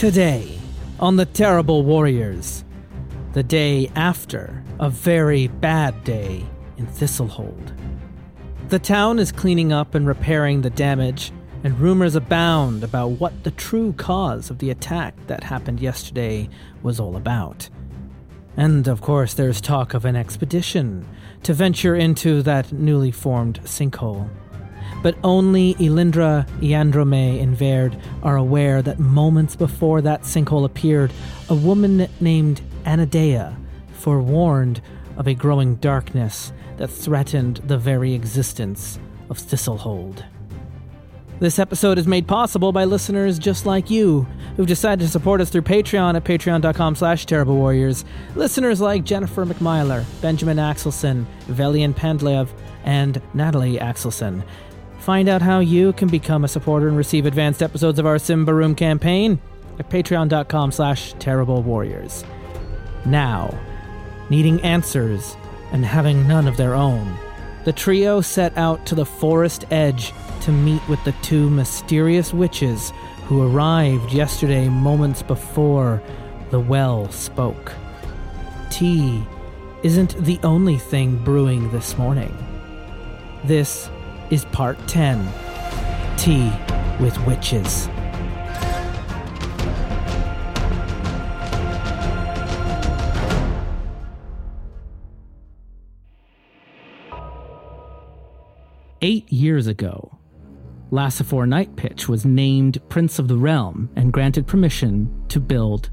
Today, on the Terrible Warriors, the day after a very bad day in Thistlehold. The town is cleaning up and repairing the damage, and rumors abound about what the true cause of the attack that happened yesterday was all about. And of course, there's talk of an expedition to venture into that newly formed sinkhole but only Elindra, Iandrome, and Verd are aware that moments before that sinkhole appeared, a woman named Anadea forewarned of a growing darkness that threatened the very existence of Thistlehold. This episode is made possible by listeners just like you, who've decided to support us through Patreon at patreon.com slash terrible warriors. Listeners like Jennifer McMyler, Benjamin Axelson, Velian Pandlev, and Natalie Axelson. Find out how you can become a supporter and receive advanced episodes of our Symbaroum campaign at patreon.com slash terrible warriors. Now, needing answers and having none of their own, the trio set out to the forest edge to meet with the two mysterious witches who arrived yesterday moments before the well spoke. Tea isn't the only thing brewing this morning. This is part 10 Tea with Witches. Eight years ago, Lassifor Nightpitch was named Prince of the Realm and granted permission to build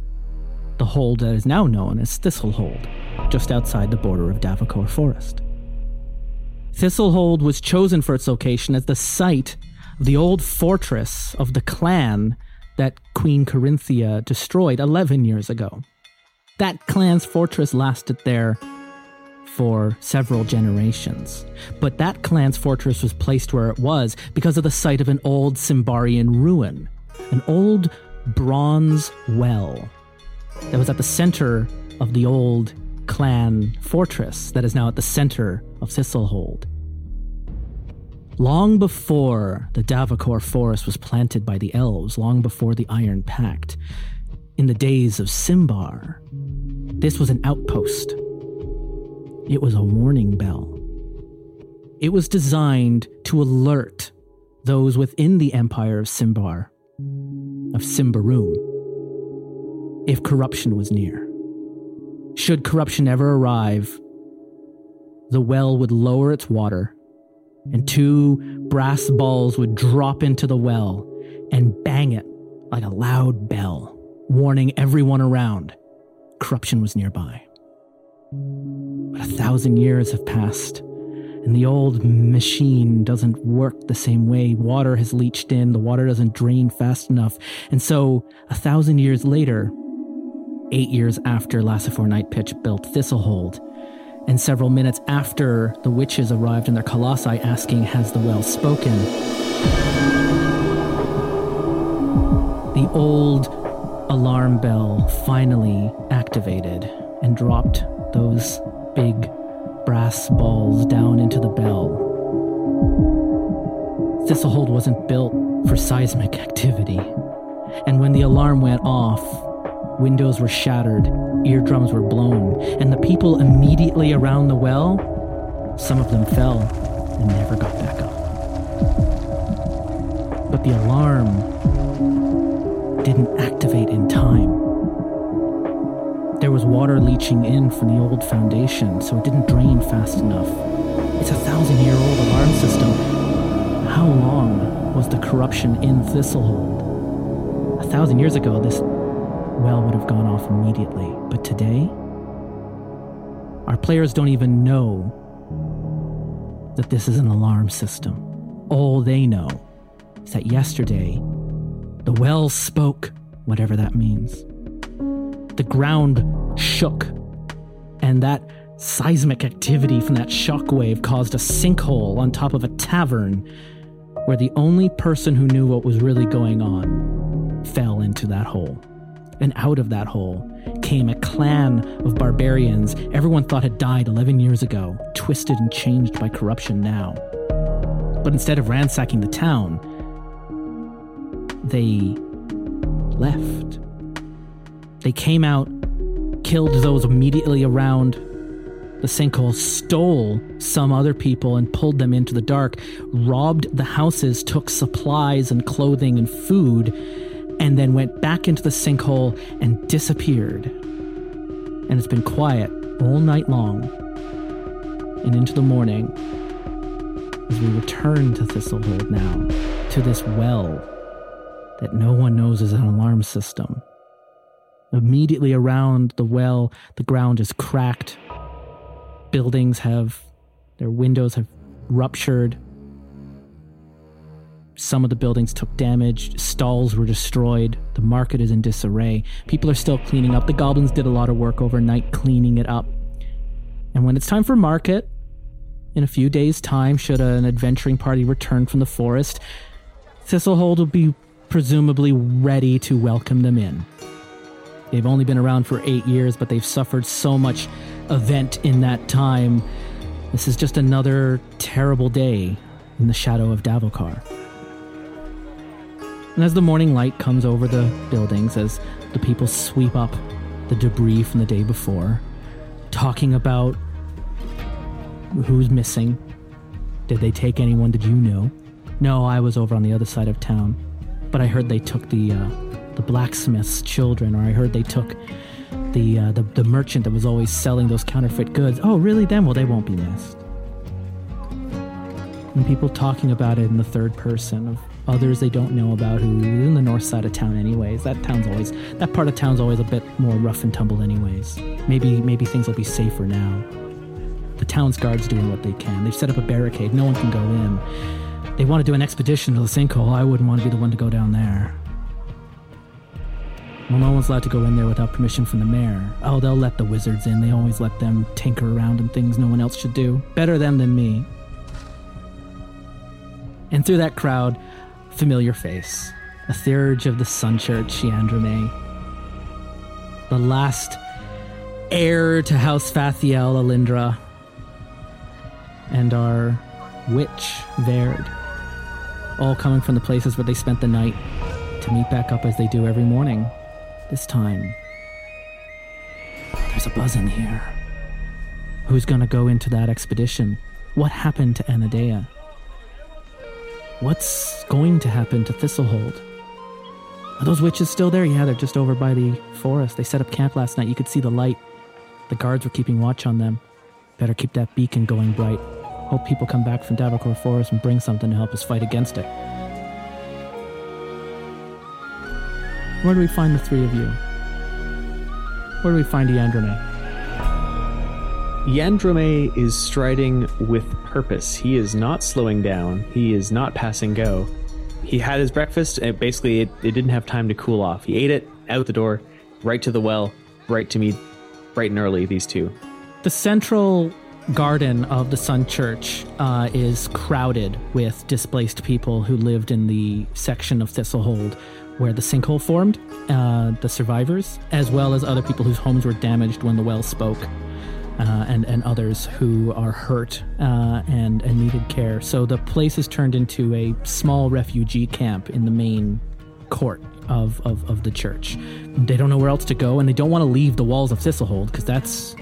the hold that is now known as Thistlehold, just outside the border of Davokar Forest. Thistlehold was chosen for its location as the site of the old fortress of the clan that Queen Korinthia destroyed 11 years ago. That clan's fortress lasted there for several generations. But that clan's fortress was placed where it was because of the site of an old Symbarian ruin, an old bronze well that was at the center of the old clan fortress that is now at the center of Thistlehold. Long before the Davokar forest was planted by the elves, long before the Iron Pact, in the days of Symbar, this was an outpost. It was a warning bell. It was designed to alert those within the empire of Symbar, of Symbaroum, if corruption was near. Should corruption ever arrive, the well would lower its water, and two brass balls would drop into the well and bang it like a loud bell, warning everyone around corruption was nearby. But a thousand years have passed, and the old machine doesn't work the same way. Water has leached in, the water doesn't drain fast enough. And so, a thousand years later, eight years after Lassifor Nightpitch built Thistlehold, and several minutes after the witches arrived in their colossi asking, Has the well spoken? The old alarm bell finally activated and dropped those big brass balls down into the bell. Thistlehold wasn't built for seismic activity. And when the alarm went off, Windows were shattered, eardrums were blown, and the people immediately around the well, some of them fell and never got back up. But the alarm didn't activate in time. There was water leaching in from the old foundation, so it didn't drain fast enough. It's a thousand year old alarm system. How long was the corruption in Thistlehold? A thousand years ago, this well would have gone off immediately. But today, our players don't even know that this is an alarm system. All they know is that yesterday, the well spoke, whatever that means. The ground shook, and that seismic activity from that shockwave caused a sinkhole on top of a tavern where the only person who knew what was really going on fell into that hole. And out of that hole came a clan of barbarians everyone thought had died 11 years ago, twisted and changed by corruption now. But instead of ransacking the town, they left They came out, killed those immediately around the sinkhole, stole some other people and pulled them into the dark, robbed the houses, took supplies and clothing and food, and then went back into the sinkhole and disappeared. And it's been quiet all night long and into the morning as we return to Thistlehold now, to this well that no one knows is an alarm system. Immediately around the well, the ground is cracked. Buildings have, their windows have ruptured. Some of the buildings took damage. Stalls were destroyed. The market is in disarray. People are still cleaning up. The goblins did a lot of work overnight cleaning it up. And when it's time for market, in a few days' time, should an adventuring party return from the forest, Thistlehold will be presumably ready to welcome them in. They've only been around for eight years, but they've suffered so much event in that time. This is just another terrible day in the shadow of Davokar. And as the morning light comes over the buildings, as the people sweep up the debris from the day before, talking about who's missing, did they take anyone? Did you know? No, I was over on the other side of town, but I heard they took the uh, the blacksmith's children, or I heard they took the, uh, the the merchant that was always selling those counterfeit goods. Oh, really? Then well, they won't be missed. And people talking about it in the third person of others they don't know about who in the north side of town anyways that town's always that part of town's always a bit more rough and tumble anyways maybe maybe things will be safer now the town's guards doing what they can they've set up a barricade no one can go in they want to do an expedition to the sinkhole i wouldn't want to be the one to go down there well, no one's allowed to go in there without permission from the mayor. Oh, they'll let the wizards in. They always let them tinker around in things no one else should do. Better them than me. And through that crowd, familiar face. A theurge of the Sun Church, Yandrome. The last heir to House Fathiel, Alindra. And our witch, Verd. All coming from the places where they spent the night to meet back up as they do every morning. This time, there's a buzz in the air. Who's gonna go into that expedition? What happened to Anadea? What's going to happen to Thistlehold? Are those witches still there? Yeah, they're just over by the forest. They set up camp last night. You could see the light. The guards were keeping watch on them. Better keep that beacon going bright. Hope people come back from Davokar Forest and bring something to help us fight against it. Where do we find the three of you? Where do we find Yandrome? Yandrome is striding with purpose. He is not slowing down. He is not passing go. He had his breakfast, and basically, it, it didn't have time to cool off. He ate it, out the door, right to the well, right to me, bright and early, these two. The central garden of the Sun Church uh, is crowded with displaced people who lived in the section of Thistlehold where the sinkhole formed, uh, the survivors, as well as other people whose homes were damaged when the well spoke. Uh, and and others who are hurt uh, and and needed care. So the place is turned into a small refugee camp in the main court of, of, of the church. They don't know where else to go, and they don't want to leave the walls of Thistlehold because that's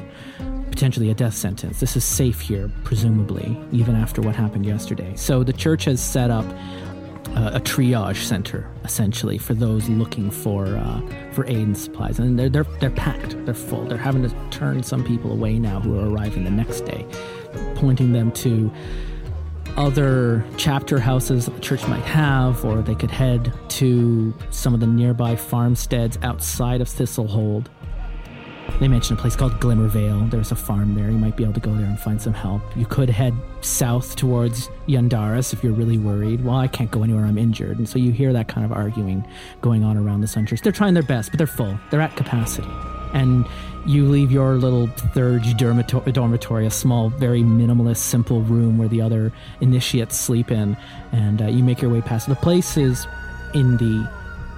potentially a death sentence. This is safe here, presumably, even after what happened yesterday. So the church has set up a triage center essentially for those looking for uh, for aid and supplies, and they're they're they're packed. They're full. They're having to turn some people away now who are arriving the next day, pointing them to other chapter houses that the church might have, or they could head to some of the nearby farmsteads outside of Thistlehold they mentioned a place called Glimmervale. There's a farm there. You might be able to go there and find some help. You could head south towards Yndaros if you're really worried. Well, I can't go anywhere. I'm injured. And so you hear that kind of arguing going on around the Sun Church. They're trying their best, but they're full. They're at capacity. And you leave your little third dormitory, a small, very minimalist, simple room where the other initiates sleep in, and uh, you make your way past. The place is in the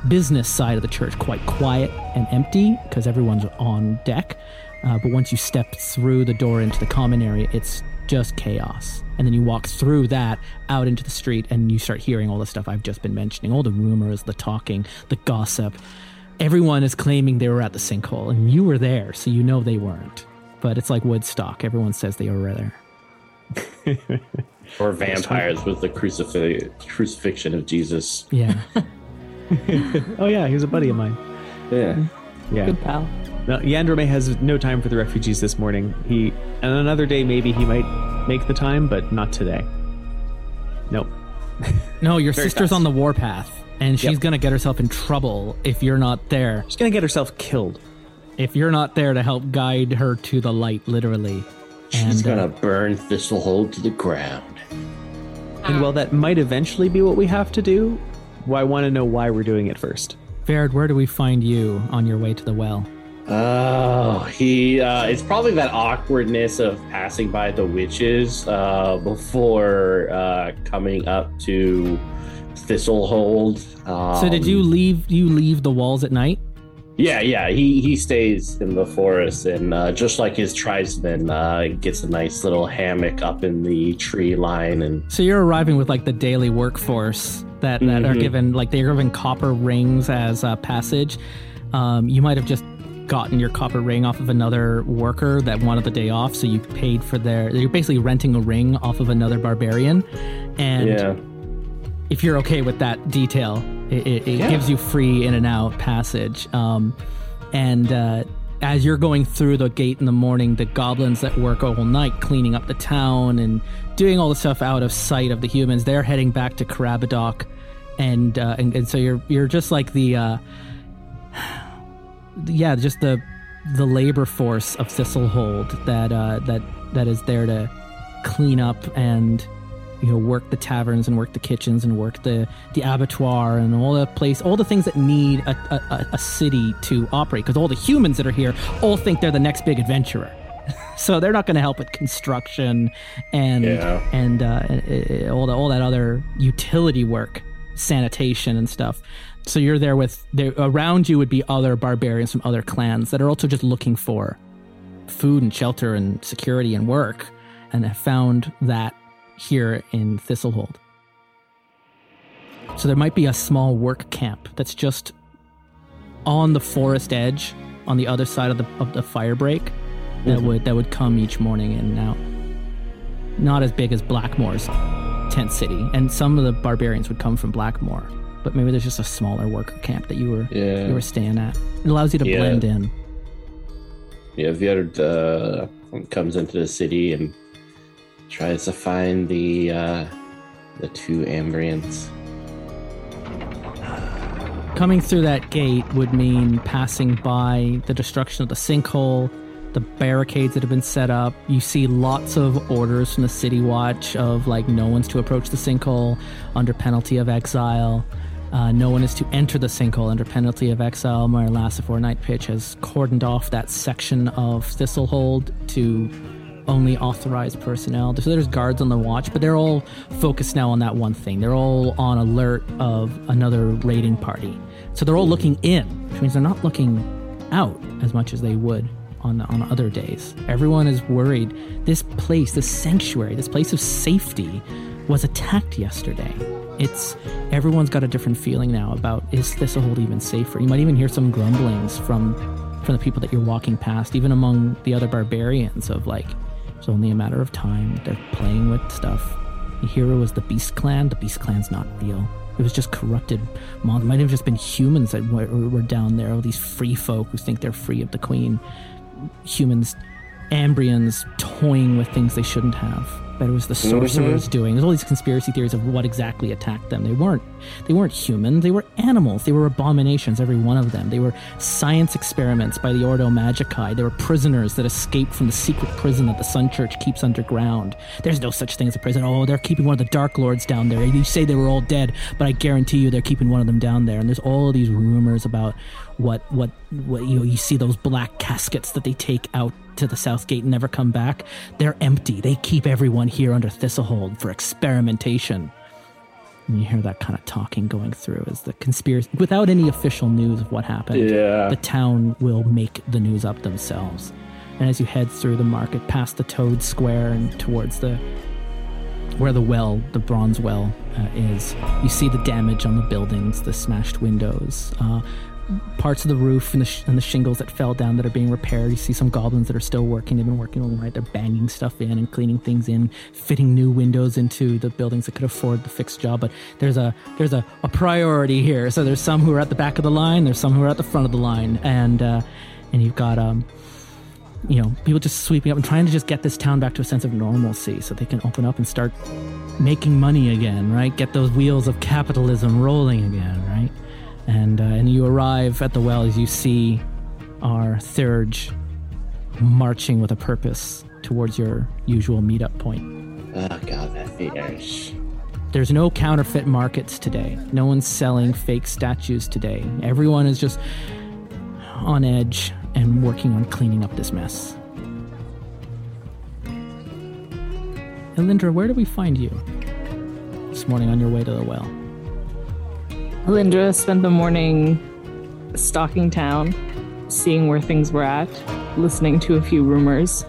business side of the church quite quiet and empty because everyone's on deck. Uh, but once you step through the door into the common area, it's just chaos. And then you walk through that out into the street and you start hearing all the stuff I've just been mentioning all the rumors, the talking, the gossip. everyone is claiming they were at the sinkhole, and you were there, so you know they weren't. But it's like Woodstock. Everyone says they were there. or vampires with the crucifix crucifixion of Jesus. Yeah. oh yeah, he was a buddy of mine. Yeah. Yeah. Good pal. No, Yandrome has no time for the refugees this morning. He and another day maybe he might make the time, but not today. Nope. No, your Very sister's fast. on the warpath, and she's Yep. gonna get herself in trouble if you're not there. She's gonna get herself killed. If you're not there to help guide her to the light, literally. She's And, uh, gonna burn Thistlehold to the ground. And while that might eventually be what we have to do, well, I want to know why we're doing it first. Verd, where do we find you on your way to the well? Oh, he. Uh, it's probably that awkwardness of passing by the witches uh, before uh, coming up to Thistlehold. Um, so did you leave? You leave the walls at night? Yeah, yeah. He he stays in the forest, and uh, just like his tribesmen, uh, gets a nice little hammock up in the tree line, and So you're arriving with like the daily workforce that, that are Mhm. given like they're given copper rings as uh, passage. Um, you might have just gotten your copper ring off of another worker that wanted the day off, so you paid for their. You're basically renting a ring off of another barbarian, and yeah. if you're okay with that detail, it, it, it Yeah. gives you free in and out passage. Um, and uh, as you're going through the gate in the morning, the goblins that work all night cleaning up the town and doing all the stuff out of sight of the humans, they're heading back to Karabadoc, and uh, and, and so you're you're just like the uh, yeah, just the the labor force of Thistlehold that uh, that that is there to clean up and you know work the taverns and work the kitchens and work the the abattoir and all the place all the things that need a, a, a- city to operate. Because all the humans that are here all think they're the next big adventurer. So they're not going to help with construction and Yeah. and uh, uh, all the, all that other utility work sanitation and stuff. So you're there with there around you would be other barbarians from other clans that are also just looking for food and shelter and security and work and have found that here in Thistlehold. So there might be a small work camp that's just on the forest edge on the other side of the of the fire break that would that would come each morning in and out. Not as big as Blackmore's tent city, and some of the barbarians would come from Blackmore. But maybe there's just a smaller worker camp that you were Yeah. you were staying at. It allows you to Yeah. blend in. Yeah, Verd uh, comes into the city and tries to find the uh, the two Ambrians. Coming through that gate would mean passing by the destruction of the sinkhole, the barricades that have been set up. You see lots of orders from the City Watch of like no one's to approach the sinkhole under penalty of exile. Uh, no one is to enter the sinkhole under penalty of exile. Mayor Lassifor Nightpitch has cordoned off that section of Thistlehold to only authorized personnel. So there's guards on the watch, but they're all focused now on that one thing. They're all on alert of another raiding party. So they're all looking in, which means they're not looking out as much as they would on on other days. Everyone is worried. This place, this sanctuary, this place of safety was attacked yesterday. It's everyone's got a different feeling now about is this a hold even safer? You might even hear some grumblings from from the people that you're walking past, even among the other barbarians of like it's only a matter of time. They're playing with stuff. The hero was the Beast Clan. The Beast Clan's not real. It was just corrupted mon- Might have just been humans that were, were down there. All these free folk who think they're free of the Queen. Humans, Ambrians toying with things they shouldn't have. But it was the sorcerers doing. There's all these conspiracy theories of what exactly attacked them. They weren't. They weren't human. They were animals. They were abominations. Every one of them. They were science experiments by the Ordo Magicae. They were prisoners that escaped from the secret prison that the Sun Church keeps underground. There's no such thing as a prison. Oh, they're keeping one of the Dark Lords down there. You say they were all dead, but I guarantee you they're keeping one of them down there. And there's all of these rumors about what what what you know. You see those black caskets that they take out to the south gate and never come back. They're empty. They keep everyone here under Thistlehold for experimentation. And you hear that kind of talking going through as the conspiracy, without any official news of what happened. Yeah. The town will make the news up themselves. And as you head through the market, past the Toad Square and towards the where the well, the bronze well, uh, is, you see the damage on the buildings, the smashed windows. Uh, parts of the roof and the, sh- and the shingles that fell down that are being repaired. You see some goblins that are still working. They've been working all night. They're banging stuff in and cleaning things in, fitting new windows into the buildings that could afford the fixed job. But there's a there's a, a priority here. So there's some who are at the back of the line. There's some who are at the front of the line, and uh, and you've got um you know, people just sweeping up and trying to just get this town back to a sense of normalcy so they can open up and start making money again, right? Get those wheels of capitalism rolling again, right? And uh, and you arrive at the well as you see our Theurge marching with a purpose towards your usual meetup point. Oh god, that fierce. There's no counterfeit markets today. No one's selling fake statues today. Everyone is just on edge and working on cleaning up this mess. Elindra, where do we find you this morning on your way to the well? Alindra spent the morning stalking town, seeing where things were at, listening to a few rumors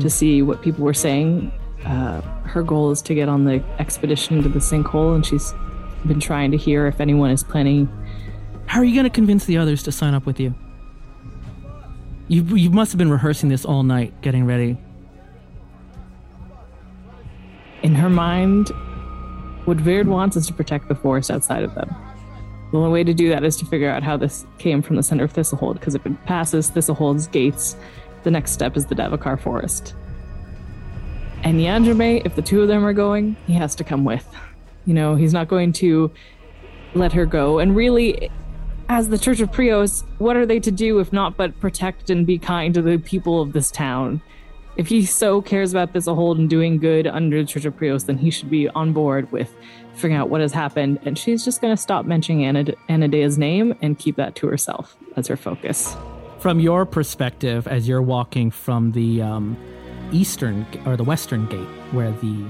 to see what people were saying. Uh, her goal is to get on the expedition to the sinkhole, and she's been trying to hear if anyone is planning. How are you going to convince the others to sign up with you? You, you must have been rehearsing this all night, getting ready. In her mind, what Verd wants is to protect the forest outside of them. The only way to do that is to figure out how this came from the center of Thistlehold, because if it passes Thistlehold's gates, the next step is the Davokar forest. And Yandrame, if the two of them are going, he has to come with. You know, he's not going to let her go. And really, as the Church of Prios, what are they to do if not but protect and be kind to the people of this town? If he so cares about Thistlehold and doing good under the Church of Prios, then he should be on board with figuring out what has happened. And she's just going to stop mentioning Anad- Anadea's name and keep that to herself as her focus. From your perspective, as you're walking from the um, eastern or the western gate where the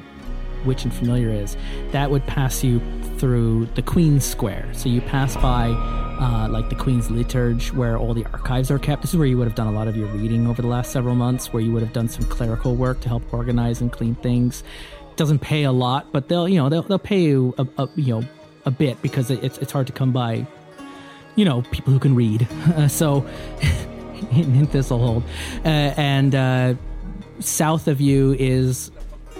witch and familiar is, that would pass you through the Queen's Square. So you pass by uh, like the Queen's Liturge, where all the archives are kept. This is where you would have done a lot of your reading over the last several months, where you would have done some clerical work to help organize and clean things. Doesn't pay a lot, but they'll you know they'll, they'll pay you a, a you know a bit because it's it's hard to come by you know people who can read. So in Thistlehold, uh, and uh, south of you is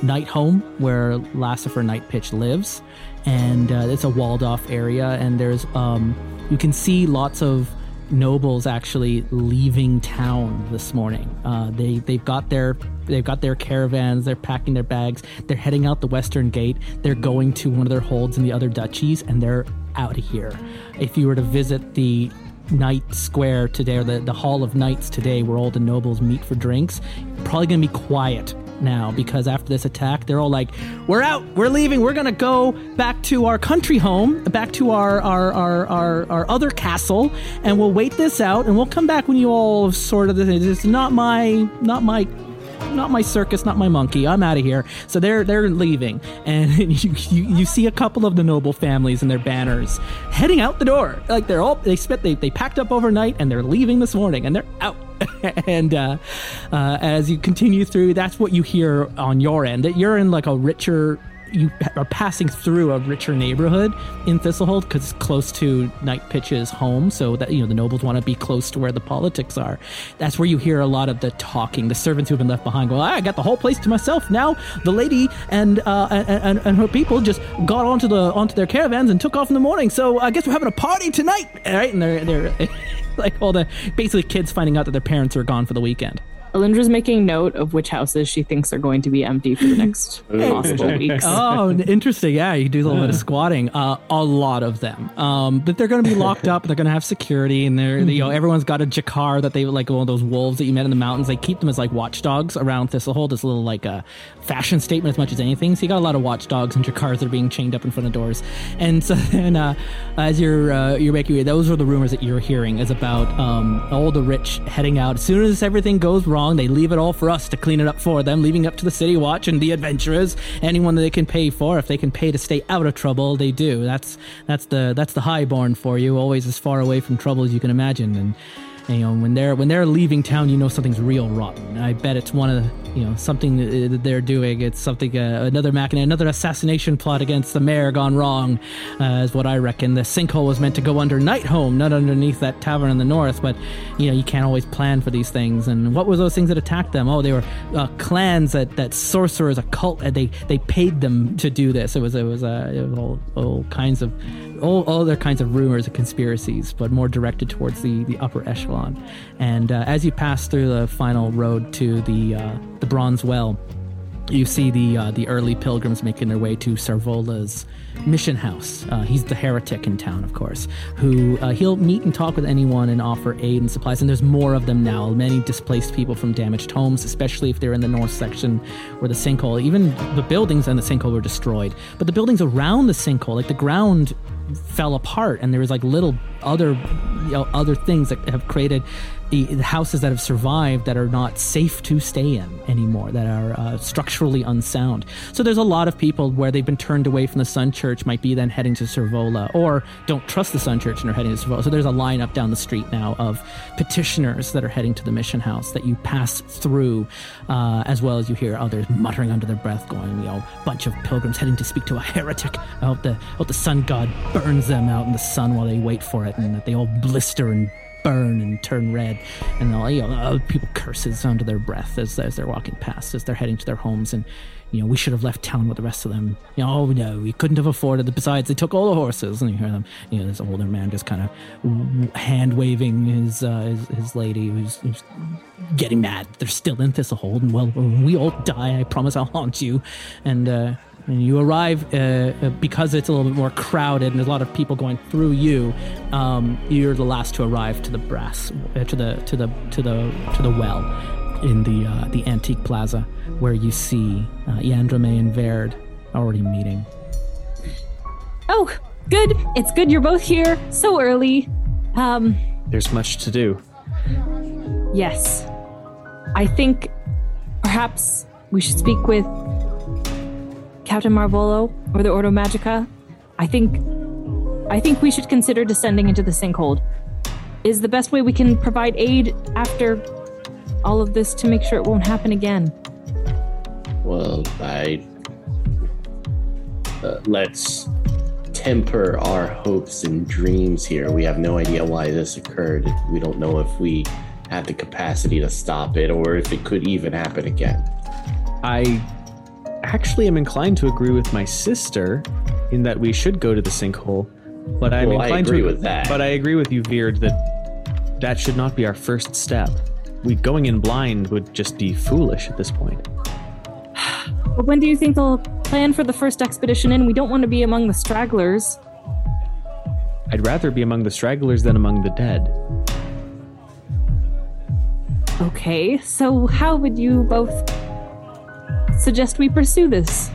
Night Home, where Lassifer Night Pitch lives, and uh, it's a walled off area. And there's um, you can see lots of nobles actually leaving town this morning. Uh, they they've got their they've got their caravans. They're packing their bags. They're heading out the western gate. They're going to one of their holds in the other duchies, and they're out of here. If you were to visit the Knight Square today, or the, the Hall of Knights today, where all the nobles meet for drinks, probably gonna be quiet now because after this attack, they're all like, "We're out, we're leaving, we're gonna go back to our country home, back to our our our our, our other castle, and we'll wait this out, and we'll come back when you all have sort of this it's not my not my." Not my circus, not my monkey. I'm out of here. So they're they're leaving, and you, you you see a couple of the noble families and their banners heading out the door. Like they're all they spent they they packed up overnight and they're leaving this morning and they're out. and uh, uh, as you continue through, that's what you hear on your end. That you're in like a richer. You are passing through a richer neighborhood in Thistlehold because it's close to Night Pitch's home, so that you know the nobles want to be close to where the politics are. That's where you hear a lot of the talking. The servants who've been left behind go, "I got the whole place to myself now." The lady and uh, and, and her people just got onto the onto their caravans and took off in the morning. So I guess we're having a party tonight, all right? And they're they're like all the basically kids finding out that their parents are gone for the weekend. Alindra's making note of which houses she thinks are going to be empty for the next possible weeks. Oh, interesting. Yeah, you do a little bit of squatting. Uh, a lot of them. Um, but they're going to be locked up. They're going to have security, and they're you know everyone's got a jakar that they like one of those wolves that you met in the mountains. They keep them as like watchdogs around Thistlehold. It's a little like a fashion statement as much as anything. So you got a lot of watchdogs and jakars that are being chained up in front of doors. And so then, uh, as you're uh, you're making way, those are the rumors that you're hearing is about um, all the rich heading out. As soon as everything goes wrong, they leave it all for us to clean it up for them, leaving up to the City Watch and the adventurers, anyone that they can pay for. If they can pay to stay out of trouble, they do. That's that's the that's the highborn for you, always as far away from trouble as you can imagine. And, and, you know when they're when they're leaving town, you know something's real rotten. I bet it's one of the you know something that they're doing. It's something uh, another machina, another assassination plot against the mayor gone wrong, uh, is what I reckon. The sinkhole was meant to go under Nightholm, not underneath that tavern in the north. But you know you can't always plan for these things. And what were those things that attacked them? Oh, they were uh, clans that that sorcerers, a cult, and they they paid them to do this. It was it was uh, it was all, all kinds of all, all other kinds of rumors and conspiracies, but more directed towards the, the upper echelon. And uh, as you pass through the final road to the uh, the Bronze Well, you see the uh, the early pilgrims making their way to Sarvola's mission house. Uh, he's the heretic in town, of course, who uh, he'll meet and talk with anyone and offer aid and supplies. And there's more of them now. Many displaced people from damaged homes, especially if they're in the north section where the sinkhole, even the buildings and the sinkhole were destroyed. But the buildings around the sinkhole, like the ground fell apart and there was like little other you know, other things that have created the, houses that have survived that are not safe to stay in anymore, that are uh, structurally unsound. So there's a lot of people where they've been turned away from the Sun Church, might be then heading to Sarvola, or don't trust the Sun Church and are heading to Sarvola. So there's a line up down the street now of petitioners that are heading to the mission house that you pass through, uh, as well as you hear others muttering under their breath, going, you know, bunch of pilgrims heading to speak to a heretic. I hope the, I hope the sun god burns them out in the sun while they wait for it, and that they all blister and burn and turn red, and all you know, people curses under their breath as as they're walking past, as they're heading to their homes, and you know we should have left town with the rest of them. You know, oh no, we couldn't have afforded it. Besides, they took all the horses, and you hear them. You know, this older man just kind of hand waving his, uh, his his lady who's, who's getting mad. They're still in Thistlehold, and well, when we all die, I promise I'll haunt you, and. uh and you arrive uh, uh, because it's a little bit more crowded and there's a lot of people going through you. Um, you're the last to arrive to the brass, uh, to the to the to the to the well in the uh, the antique plaza where you see uh, Yandrame and Verd already meeting. Oh, good! It's good you're both here so early. Um, there's much to do. Yes, I think perhaps we should speak with Captain Marvolo or the Ordo Magica, I think I think we should consider descending into the sinkhole. Is the best way we can provide aid after all of this to make sure it won't happen again. Well, I uh, let's temper our hopes and dreams here. We have no idea why this occurred. We don't know if we had the capacity to stop it or if it could even happen again. I actually am inclined to agree with my sister in that we should go to the sinkhole. But I'm well, inclined I agree to with that. But I agree with you, Verd, that that should not be our first step. We going in blind would just be foolish at this point. But when do you think they'll plan for the first expedition in? We don't want to be among the stragglers. I'd rather be among the stragglers than among the dead. Okay, so how would you both suggest we pursue this?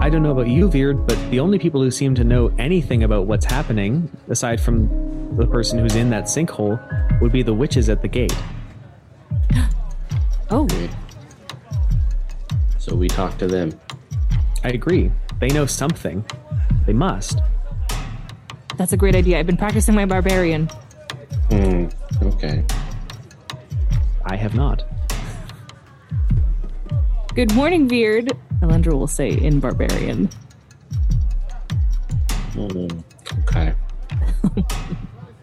I don't know about you, Verd, but the only people who seem to know anything about what's happening, aside from the person who's in that sinkhole, would be the witches at the gate. oh. Okay. So we talk to them. I agree. They know something. They must. That's a great idea. I've been practicing my barbarian. Hmm. Okay. I have not. Good morning, Beard. Elendra will say in barbarian. Mm, okay.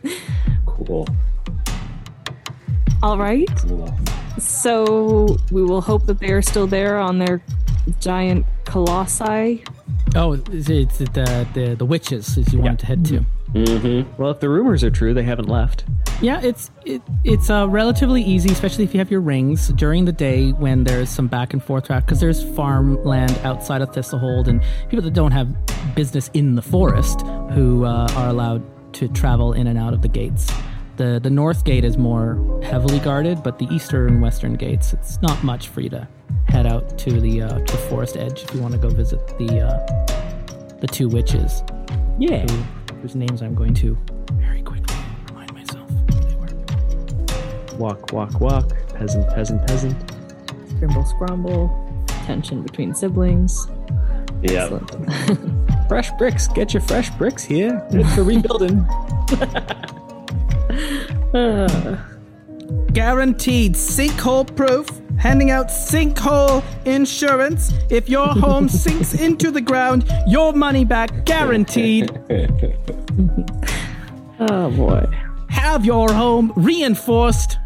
cool. All right. Cool. So we will hope that they are still there on their giant colossi. Oh, it's, it's the, the the witches as you Yeah. want to head to. Mm-hmm. Well, if the rumors are true, they haven't left. Yeah, it's it, it's uh, relatively easy, especially if you have your rings during the day when there's some back and forth traffic, because there's farmland outside of Thistlehold and people that don't have business in the forest who uh, are allowed to travel in and out of the gates. The the north gate is more heavily guarded, but the eastern and western gates, it's not much for you to head out to the uh, to the forest edge if you want to go visit the uh, the two witches. Yeah. Who, whose names I'm going to very quickly remind myself they were. Walk, walk, walk. Peasant, peasant, peasant. Scrimble, scramble. Tension between siblings. Yeah. Fresh bricks. Get your fresh bricks here. Good for rebuilding. Ah. Guaranteed sinkhole proof handing out sinkhole insurance. If your home sinks into the ground, your money back guaranteed. Oh boy. Have your home reinforced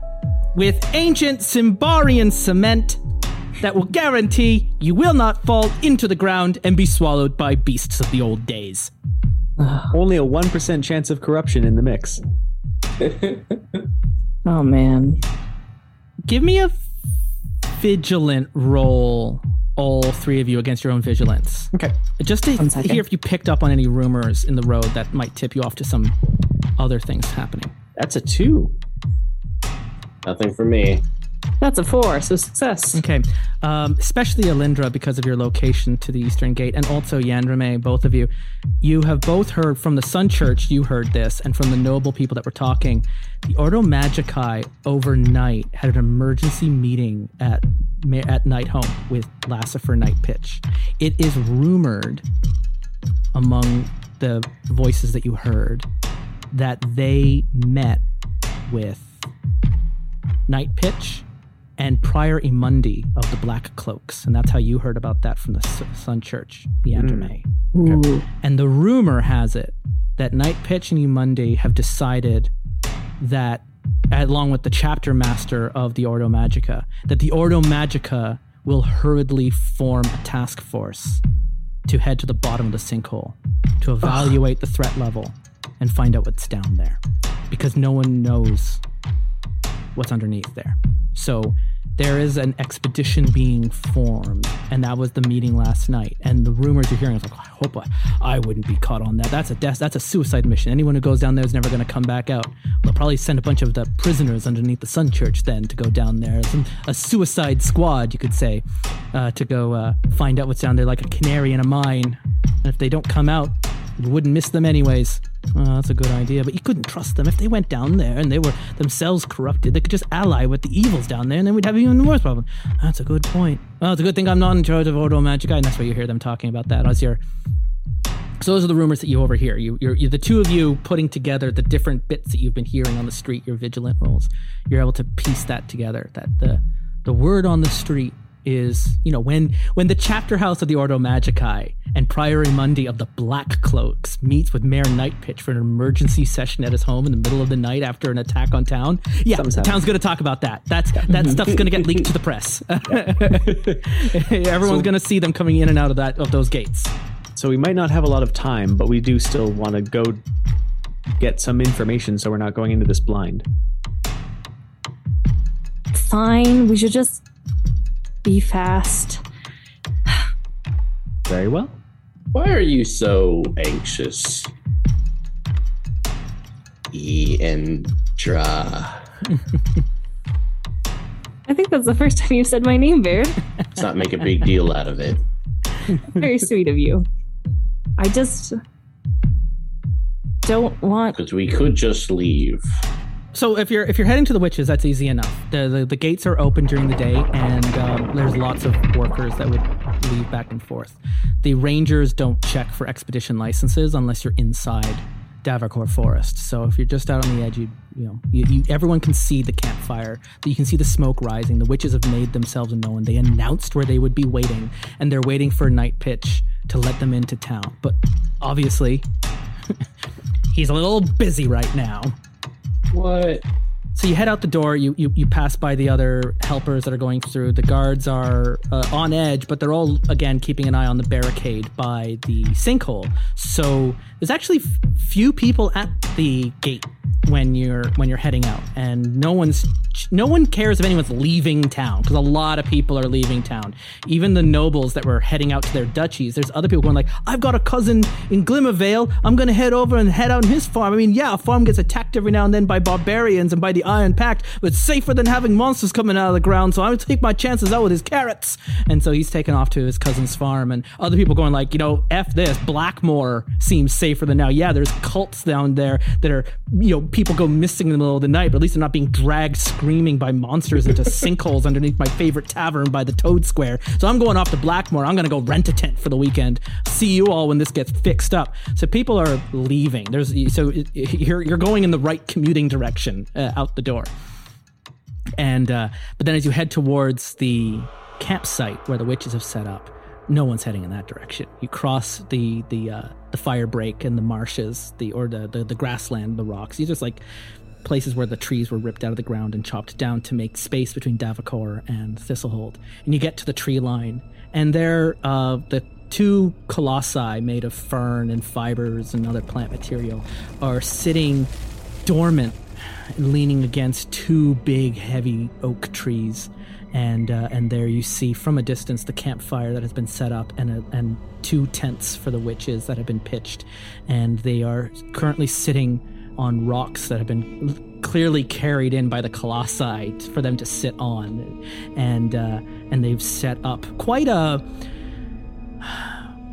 with ancient Symbarian cement that will guarantee you will not fall into the ground and be swallowed by beasts of the old days. Only a 1% chance of corruption in the mix. Oh man. Give me a vigilant roll, all three of you, against your own vigilance. Okay. Just to hear if you picked up on any rumors in the road that might tip you off to some other things happening. That's a two. Nothing for me. That's a four, so success. Okay. Um, especially Alindra because of your location to the Eastern Gate, and also Yandrame, both of you. You have both heard from the Sun Church, you heard this, and from the noble people that were talking. The Ordo Magicae overnight had an emergency meeting at at Night Home with Lassifer Night Pitch. It is rumored among the voices that you heard that they met with Night Pitch and Prior Emundi of the Black Cloaks. And that's how you heard about that from the S- Sun Church, the Androme. Mm. Ooh. And the rumor has it that Night Pitch and Emundi have decided that, along with the chapter master of the Ordo Magica, that the Ordo Magica will hurriedly form a task force to head to the bottom of the sinkhole to evaluate the threat level and find out what's down there. Because no one knows what's underneath there. So there is an expedition being formed, and that was the meeting last night. And the rumors you're hearing is like, I hope I, I wouldn't be caught on that. That's a death, that's a suicide mission. Anyone who goes down there is never going to come back out. They'll probably send a bunch of the prisoners underneath the Sun Church then to go down there. Some, a suicide squad, you could say, uh, to go uh, find out what's down there, like a canary in a mine. And if they don't come out, you wouldn't miss them anyways. Well, that's a good idea, but you couldn't trust them. If they went down there and they were themselves corrupted, they could just ally with the evils down there, and then we'd have even worse problem. That's a good point. Well, it's a good thing I'm not in charge of Ordo Magica, and that's why you hear them talking about that as you're. So those are the rumors that you overhear. You, you're, you're the two of you putting together the different bits that you've been hearing on the street. Your vigilant rolls. You're able to piece that together. That the the word on the street is you know when when the chapter house of the Ordo Magicae and Prior Emundi of the Black Cloaks meets with Mayor Nightpitch for an emergency session at his home in the middle of the night after an attack on town. Yeah, Something's the happening. town's going to talk about that. That's that mm-hmm. stuff's going to get leaked to the press. Everyone's going to see them coming in and out of that of those gates. So we might not have a lot of time, but we do still want to go get some information so we're not going into this blind. Fine, we should just be fast. Very well. Why are you so anxious? Iendra. I think that's the first time you've said my name, Verd. Let's not make a big deal out of it. Very sweet of you. I just don't want. Because we could just leave. So if you're if you're heading to the witches, that's easy enough. The the, the gates are open during the day, and um, there's lots of workers that would leave back and forth. The rangers don't check for expedition licenses unless you're inside Davokar Forest. So if you're just out on the edge, you you know you, you everyone can see the campfire. You can see the smoke rising. The witches have made themselves known. They announced where they would be waiting, and they're waiting for Night Pitch to let them into town. But obviously, he's a little busy right now. What? So you head out the door. You, you you pass by the other helpers that are going through. The guards are uh, on edge, but they're all again keeping an eye on the barricade by the sinkhole. So there's actually f- few people at the gate when you're when you're heading out, and no one's no one cares if anyone's leaving town because a lot of people are leaving town. Even the nobles that were heading out to their duchies. There's other people going like, I've got a cousin in Glimmervale. I'm gonna head over and head out on his farm. I mean, yeah, a farm gets attacked every now and then by barbarians and by the Iron Pact, but safer than having monsters coming out of the ground. So I'm gonna take my chances out with his carrots. And so he's taken off to his cousin's farm, and other people going like, you know, f this. Blackmore seems safer than now. Yeah, there's cults down there that are, you know, people go missing in the middle of the night, but at least they're not being dragged screaming by monsters into sinkholes underneath my favorite tavern by the Toad Square. So I'm going off to Blackmore. I'm gonna go rent a tent for the weekend. See you all when this gets fixed up. So people are leaving. There's so you're you're going in the right commuting direction uh, out the door. And uh, but then as you head towards the campsite where the witches have set up, no one's heading in that direction. You cross the the uh, the fire break and the marshes, the or the, the the grassland, the rocks. You just like places where the trees were ripped out of the ground and chopped down to make space between Davokar and Thistlehold. And you get to the tree line, and there, uh, the two colossi made of fern and fibers and other plant material are sitting dormant leaning against two big, heavy oak trees. And uh, and there you see from a distance the campfire that has been set up and a, and two tents for the witches that have been pitched, and they are currently sitting on rocks that have been clearly carried in by the colossi for them to sit on, and uh, and they've set up quite a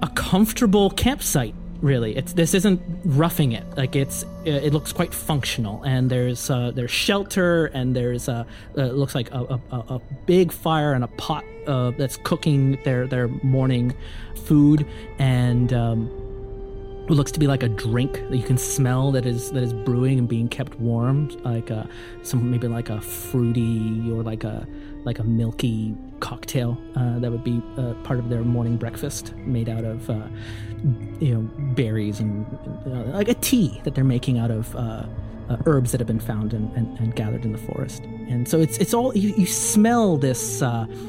a comfortable campsite. Really, it's this isn't roughing it. Like it's it looks quite functional, and there's uh, there's shelter, and there's a uh, it looks like a, a, a big fire and a pot uh, that's cooking their their morning food, and um, looks to be like a drink that you can smell that is that is brewing and being kept warm, like a some maybe like a fruity or like a like a milky cocktail uh, that would be uh, part of their morning breakfast, made out of uh, you know berries and uh, like a tea that they're making out of uh, uh, herbs that have been found and, and, and, gathered in the forest. And so it's it's all you, you smell this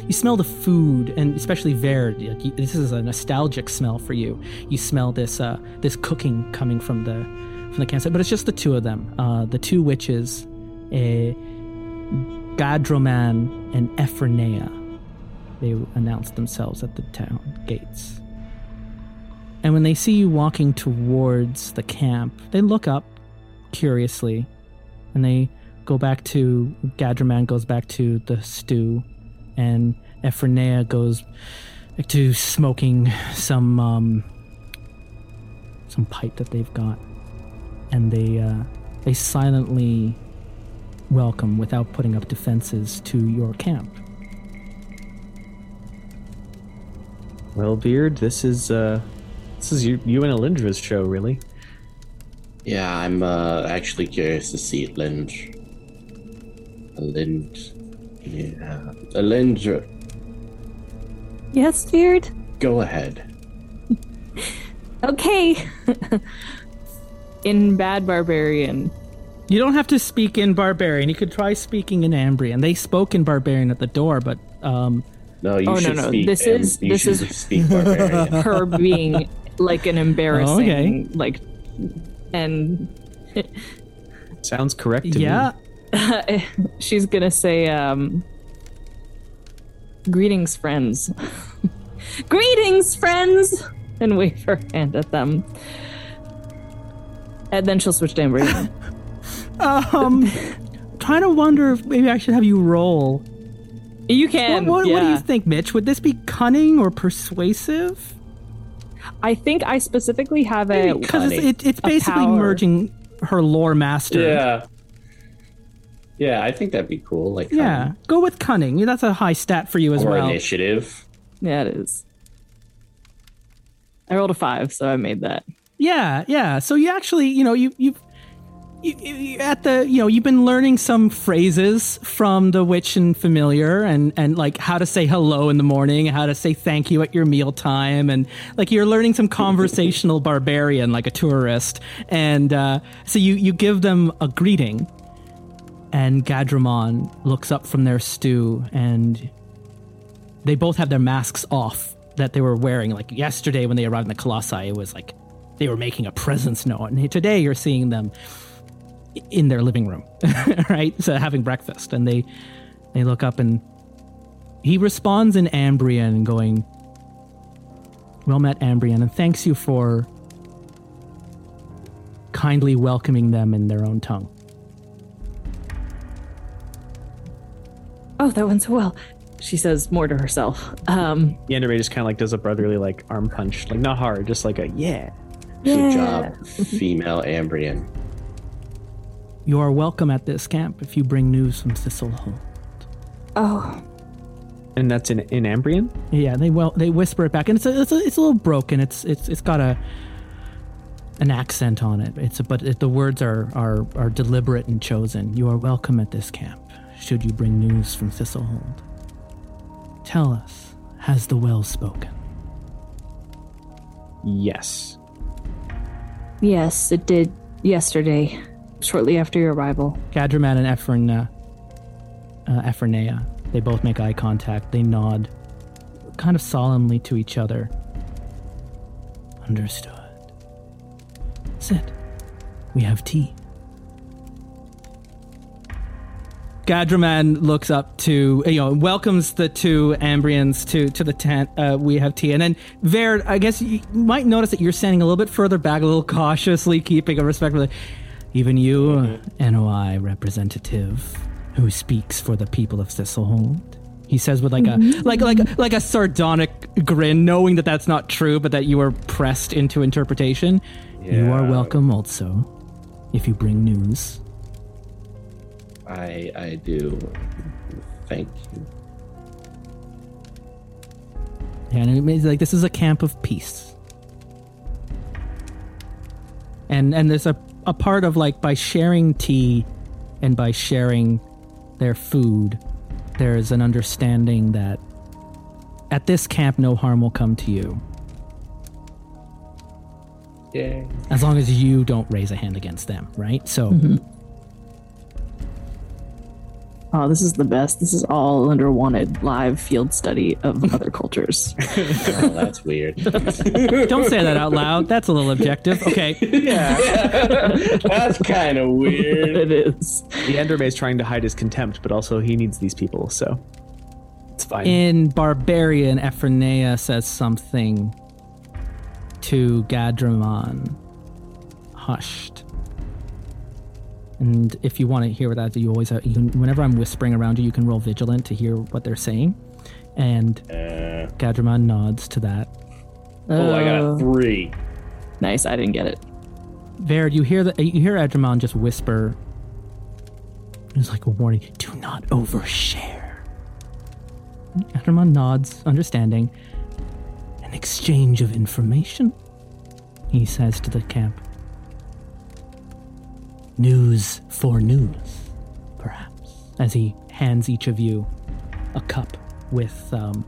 you smell the food and especially Verd. This is a nostalgic smell for you. You smell this this cooking coming from the from the campsite, but it's just the two of them, the two witches. A Gadroman and Ephronea. They announce themselves at the town gates. And when they see you walking towards the camp, they look up curiously and they go back to Gadraman goes back to the stew and Ephronea goes back to smoking some um, some pipe that they've got. And they uh, they silently welcome without putting up defenses to your camp. Well, Beard, this is uh, this is you, you and Alindra's show, really. Yeah, I'm uh, actually curious to see Lind. Lind. Yeah. Alindra. Yes, Beard? Go ahead. okay. In Bad Barbarian, you don't have to speak in barbarian. You could try speaking in Ambrian. They spoke in barbarian at the door, but um No, you oh, should no, no. speak. This is this is speak barbarian. her being like an embarrassing oh, okay. like and sounds correct to yeah. me. She's gonna say um Greetings, friends. Greetings, friends! And wave her hand at them. And then she'll switch to Ambrian. Um, trying to wonder if maybe I should have you roll. You can. What, what, yeah. what do you think, Mitch? Would this be cunning or persuasive? I think I specifically have a because it's, it, it's basically merging her lore master. Yeah. Yeah, I think that'd be cool. Like, yeah, um, go with cunning. That's a high stat for you as or well. Initiative. Yeah, it is. I rolled a five, so I made that. Yeah, yeah. So you actually, you know, you you at the you know you've been learning some phrases from the witch and familiar and and like how to say hello in the morning how to say thank you at your mealtime and like you're learning some conversational barbarian like a tourist. And uh, so you you give them a greeting and gadramon looks up from their stew and they both have their masks off that they were wearing like yesterday when they arrived in the colossi. It was like they were making a presence known. And today you're seeing them in their living room, right? So having breakfast, and they they look up and he responds in Ambrian, going, "Well met, Ambrian, and thanks you for kindly welcoming them in their own tongue." Oh, that went so well. She says more to herself. Um, Yanderay just kind of like does a brotherly like arm punch, like not hard, just like a yeah. yeah. Good job, female Ambrian. You are welcome at this camp if you bring news from Thistlehold. Oh. And that's in in Ambrian. Yeah, they well they whisper it back, and it's a, it's a, it's a little broken. It's it's it's got a an accent on it. It's a, but it, the words are are are deliberate and chosen. You are welcome at this camp. should you bring news from Thistlehold. Tell us, has the well spoken? Yes. Yes, it did yesterday, shortly after your arrival. Gadraman and Ephron, uh, uh, Ephronea, they both make eye contact. They nod, kind of solemnly to each other. Understood. Sit. We have tea. Gadraman looks up to you know welcomes the two Ambrians to to the tent. Uh, we have tea, and then Verd. I guess you might notice that you're standing a little bit further back, a little cautiously, keeping a respectful. Even you, mm-hmm. NOI representative, who speaks for the people of Thistlehold. He says with like a mm-hmm. like like like a sardonic grin, knowing that that's not true, but that you are pressed into interpretation. You are welcome, also, if you bring news. I I do. Thank you. And it means like this is a camp of peace. And and there's a, a part of like by sharing tea and by sharing their food, there's an understanding that at this camp no harm will come to you. Yay. As long as you don't raise a hand against them, right? So mm-hmm. Oh, this is the best. This is all under wanted live field study of other cultures. Oh, that's weird. don't say that out loud. That's a little objective. Okay. Yeah. That's kind of weird. it is. The Enderman is trying to hide his contempt, but also he needs these people, so it's fine. In Barbarian, Ephronea says something to Gadramon, hushed. And if you want to hear what that, you always have, you can, whenever I'm whispering around you, you can roll vigilant to hear what they're saying. And Uh, Gadramon nods to that. oh, I got Uh, a three. Nice. I didn't get it. Verd, you hear the you hear Adramon just whisper. It's like a warning. Do not overshare. Adramon nods, understanding. An exchange of information, he says to the camp. News for news, perhaps, as he hands each of you a cup with um,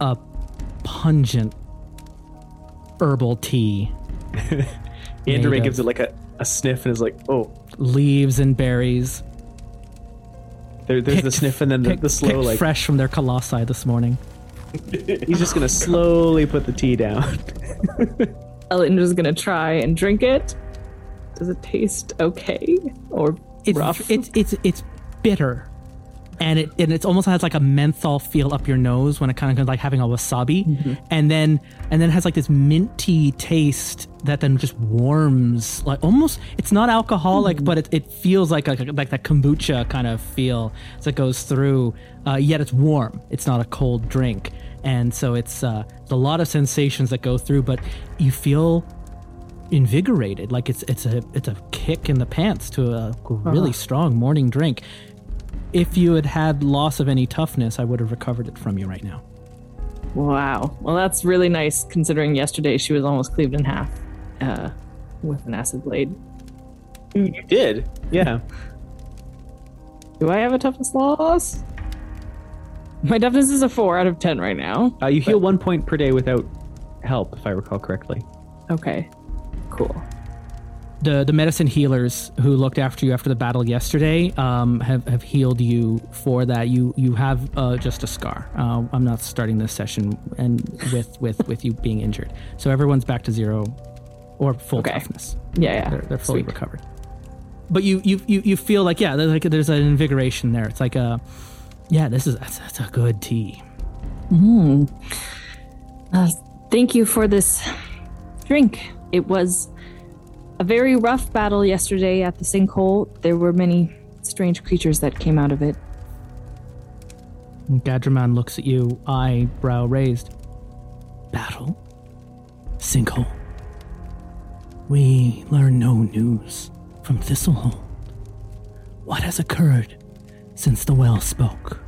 a pungent herbal tea The made gives it like a, a sniff and is like, oh, leaves and berries. there, there's the Picked- sniff and then the, picked- the slow, like, fresh from their colossi this morning. he's just going to slowly put the tea down. Elindra's gonna try and drink it. Does it taste okay or It's rough? it's it's it's bitter, and it and it's almost has like a menthol feel up your nose when it kind of like having a wasabi, Mm-hmm. and then and then has like this minty taste that then just warms like almost. It's not alcoholic, Mm-hmm. but it, it feels like a, like that kombucha kind of feel as it goes through. Uh, yet it's warm. It's not a cold drink, and so it's uh, a lot of sensations that go through, but you feel invigorated like it's it's a it's a kick in the pants to a really strong morning drink if you had had loss of any toughness i would have recovered it from you right now wow. Well, that's really nice considering yesterday she was almost cleaved in half uh, with an acid blade. you did. Yeah. Do I have a toughness loss? My toughness is a four out of ten right now. Uh, you heal one point per day without help, if I recall correctly. Okay, cool. the the medicine healers who looked after you after the battle yesterday um, have have healed you for that. You you have uh, just a scar. Uh, I'm not starting this session and with with with you being injured. So everyone's back to zero or full Okay. toughness. Yeah, yeah. They're, they're fully Sweet. recovered. But you you you you feel like yeah, there's like there's an invigoration there. It's like a yeah, this is that's, that's a good tea. Uh, thank you for this drink. It was a very rough battle yesterday at the sinkhole. There were many strange creatures that came out of it. Gadraman looks at you, eyebrow raised. Battle? Sinkhole? We learn no news from Thistlehold. What has occurred since the well spoke?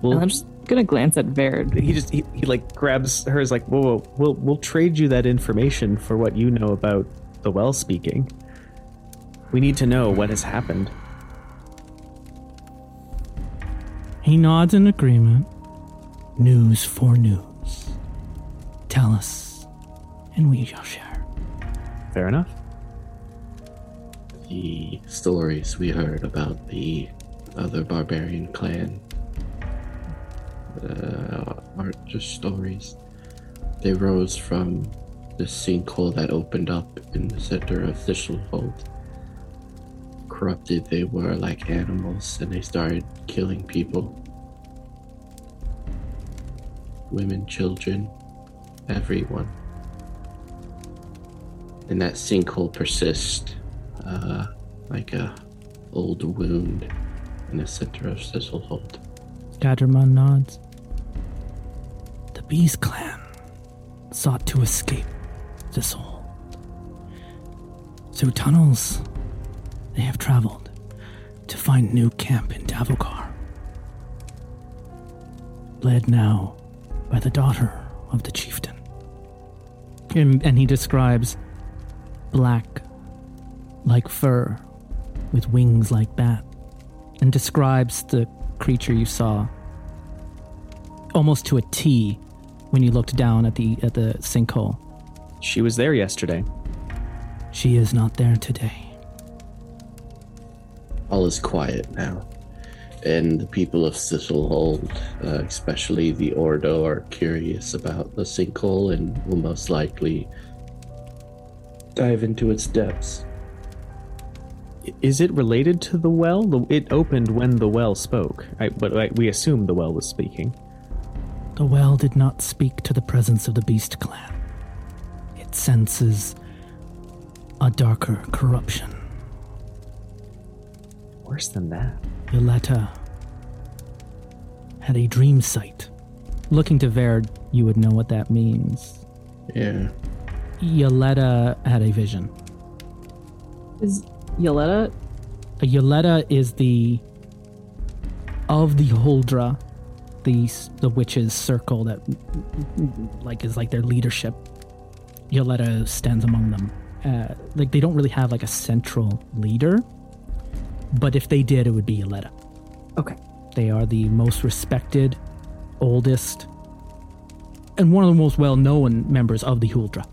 Well, I'm just gonna glance at Verd. He just he, he like grabs her. Is like, whoa, whoa, we'll we'll trade you that information for what you know about the well speaking. We need to know what has happened. He nods in agreement. News for news. Tell us, and we shall share. Fair enough. The stories we heard about the other barbarian clan uh, aren't just stories. They rose from the sinkhole that opened up in the center of Thistlehold. Corrupted, they were like animals and they started killing people. Women, children, everyone. And that sinkhole persists uh, like a old wound in the center of Thistlehold. Gadramon nods. Sought to escape this hole. Through tunnels, they have traveled to find new camp in Davokar. Led now by the daughter of the chieftain. And, and he describes black like fur with wings like bat and describes the creature you saw almost to a T when you looked down at the at the sinkhole. She was there yesterday. She is not there today. All is quiet now, and the people of Thistlehold, uh, especially the Ordo, are curious about the sinkhole and will most likely dive into its depths. Is it related to the well? It opened when the well spoke, I, but I, we assume the well was speaking. The well did not speak to the presence of the Beast clan. It senses a darker corruption. Worse than that. Yoletta had a dream sight. Looking to Verd, you would know what that means. Yeah. Yoletta had a vision. Is Yoletta? A Yoletta is the of the Huldra, the the witches' circle that like is like their leadership. Yoletta stands among them. Uh, like they don't really have like a central leader, but if they did, it would be Yoletta. Okay. They are the most respected, oldest, and one of the most well-known members of the Huldra.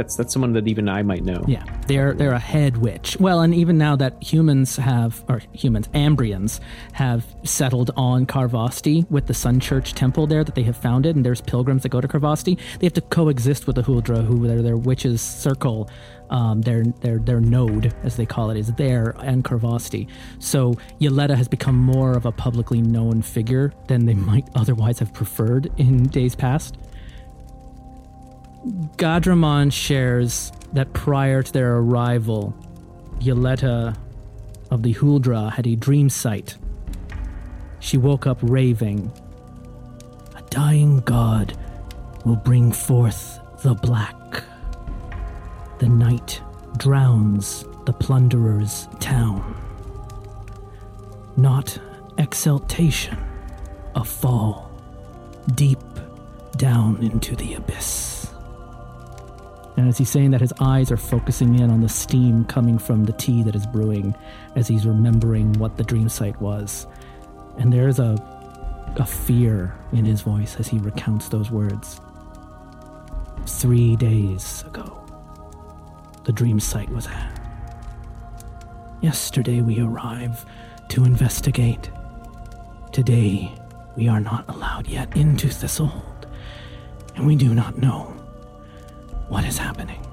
That's that's someone that even I might know. Yeah, they're they're a head witch. Well, and even now that humans have, or humans, Ambrians have settled on Karvosti with the Sun Church temple there that they have founded, and there's pilgrims that go to Karvosti. They have to coexist with the Huldra, who are their witches' circle. Um, their their their node, as they call it, is there and Karvosti. So Yoletta has become more of a publicly known figure than they might otherwise have preferred in days past. Gadramon shares that prior to their arrival, Yoletta of the Huldra had a dream sight. She woke up raving. A dying god will bring forth the black. The night drowns the plunderer's town. Not exaltation, a fall deep down into the abyss. And as he's saying that, his eyes are focusing in on the steam coming from the tea that is brewing as he's remembering what the dream sight was. And there is a, a fear in his voice as he recounts those words. Three days ago, the dream sight was at. Yesterday we arrived to investigate. Today we are not allowed yet into Thistlehold, and we do not know what is happening.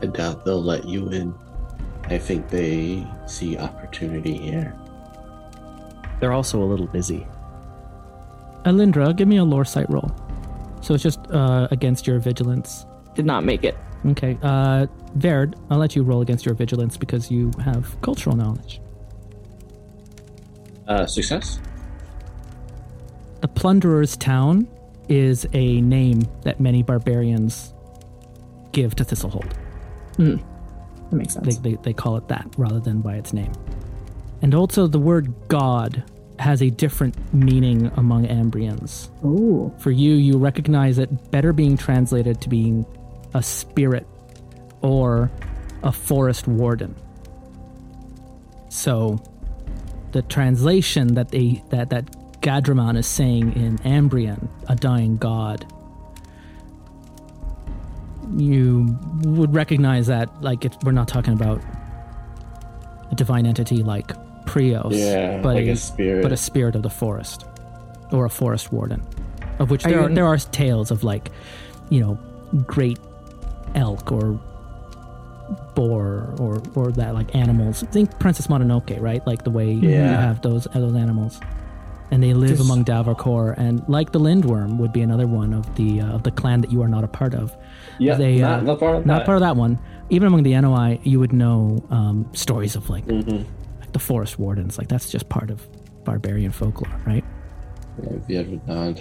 I doubt they'll let you in. I think they see opportunity here. They're also a little busy. Alindra, give me a lore sight roll. So it's just uh, against your vigilance. Did not make it. Okay. Uh, Verd, I'll let you roll against your vigilance because you have cultural knowledge. Uh, success? The Plunderer's Town is a name that many barbarians give to Thistlehold. Hmm. That makes sense. They, they, they call it that rather than by its name. And also, the word God has a different meaning among Ambrians. Ooh. For you, you recognize it better being translated to being a spirit or a forest warden. So, the translation that they that that Gadramon is saying in Ambrian, a dying god, you would recognize that, like, it's, we're not talking about a divine entity like Prios, Yeah, but like a, a spirit. but a spirit of the forest, or a forest warden, of which there you are, there are tales of like, you know, great elk or boar or or that like animals. Think Princess Mononoke, right? Like the way you have those those animals, and they live Just- among Davokar, and like the Lindworm would be another one of the uh, of the clan that you are not a part of. Yeah, they, not, uh, not part of Not that. part of that one. Even among the NOI, you would know um, stories of like Mhm. like the forest wardens. Like that's just part of barbarian folklore, right? Yeah, if you not.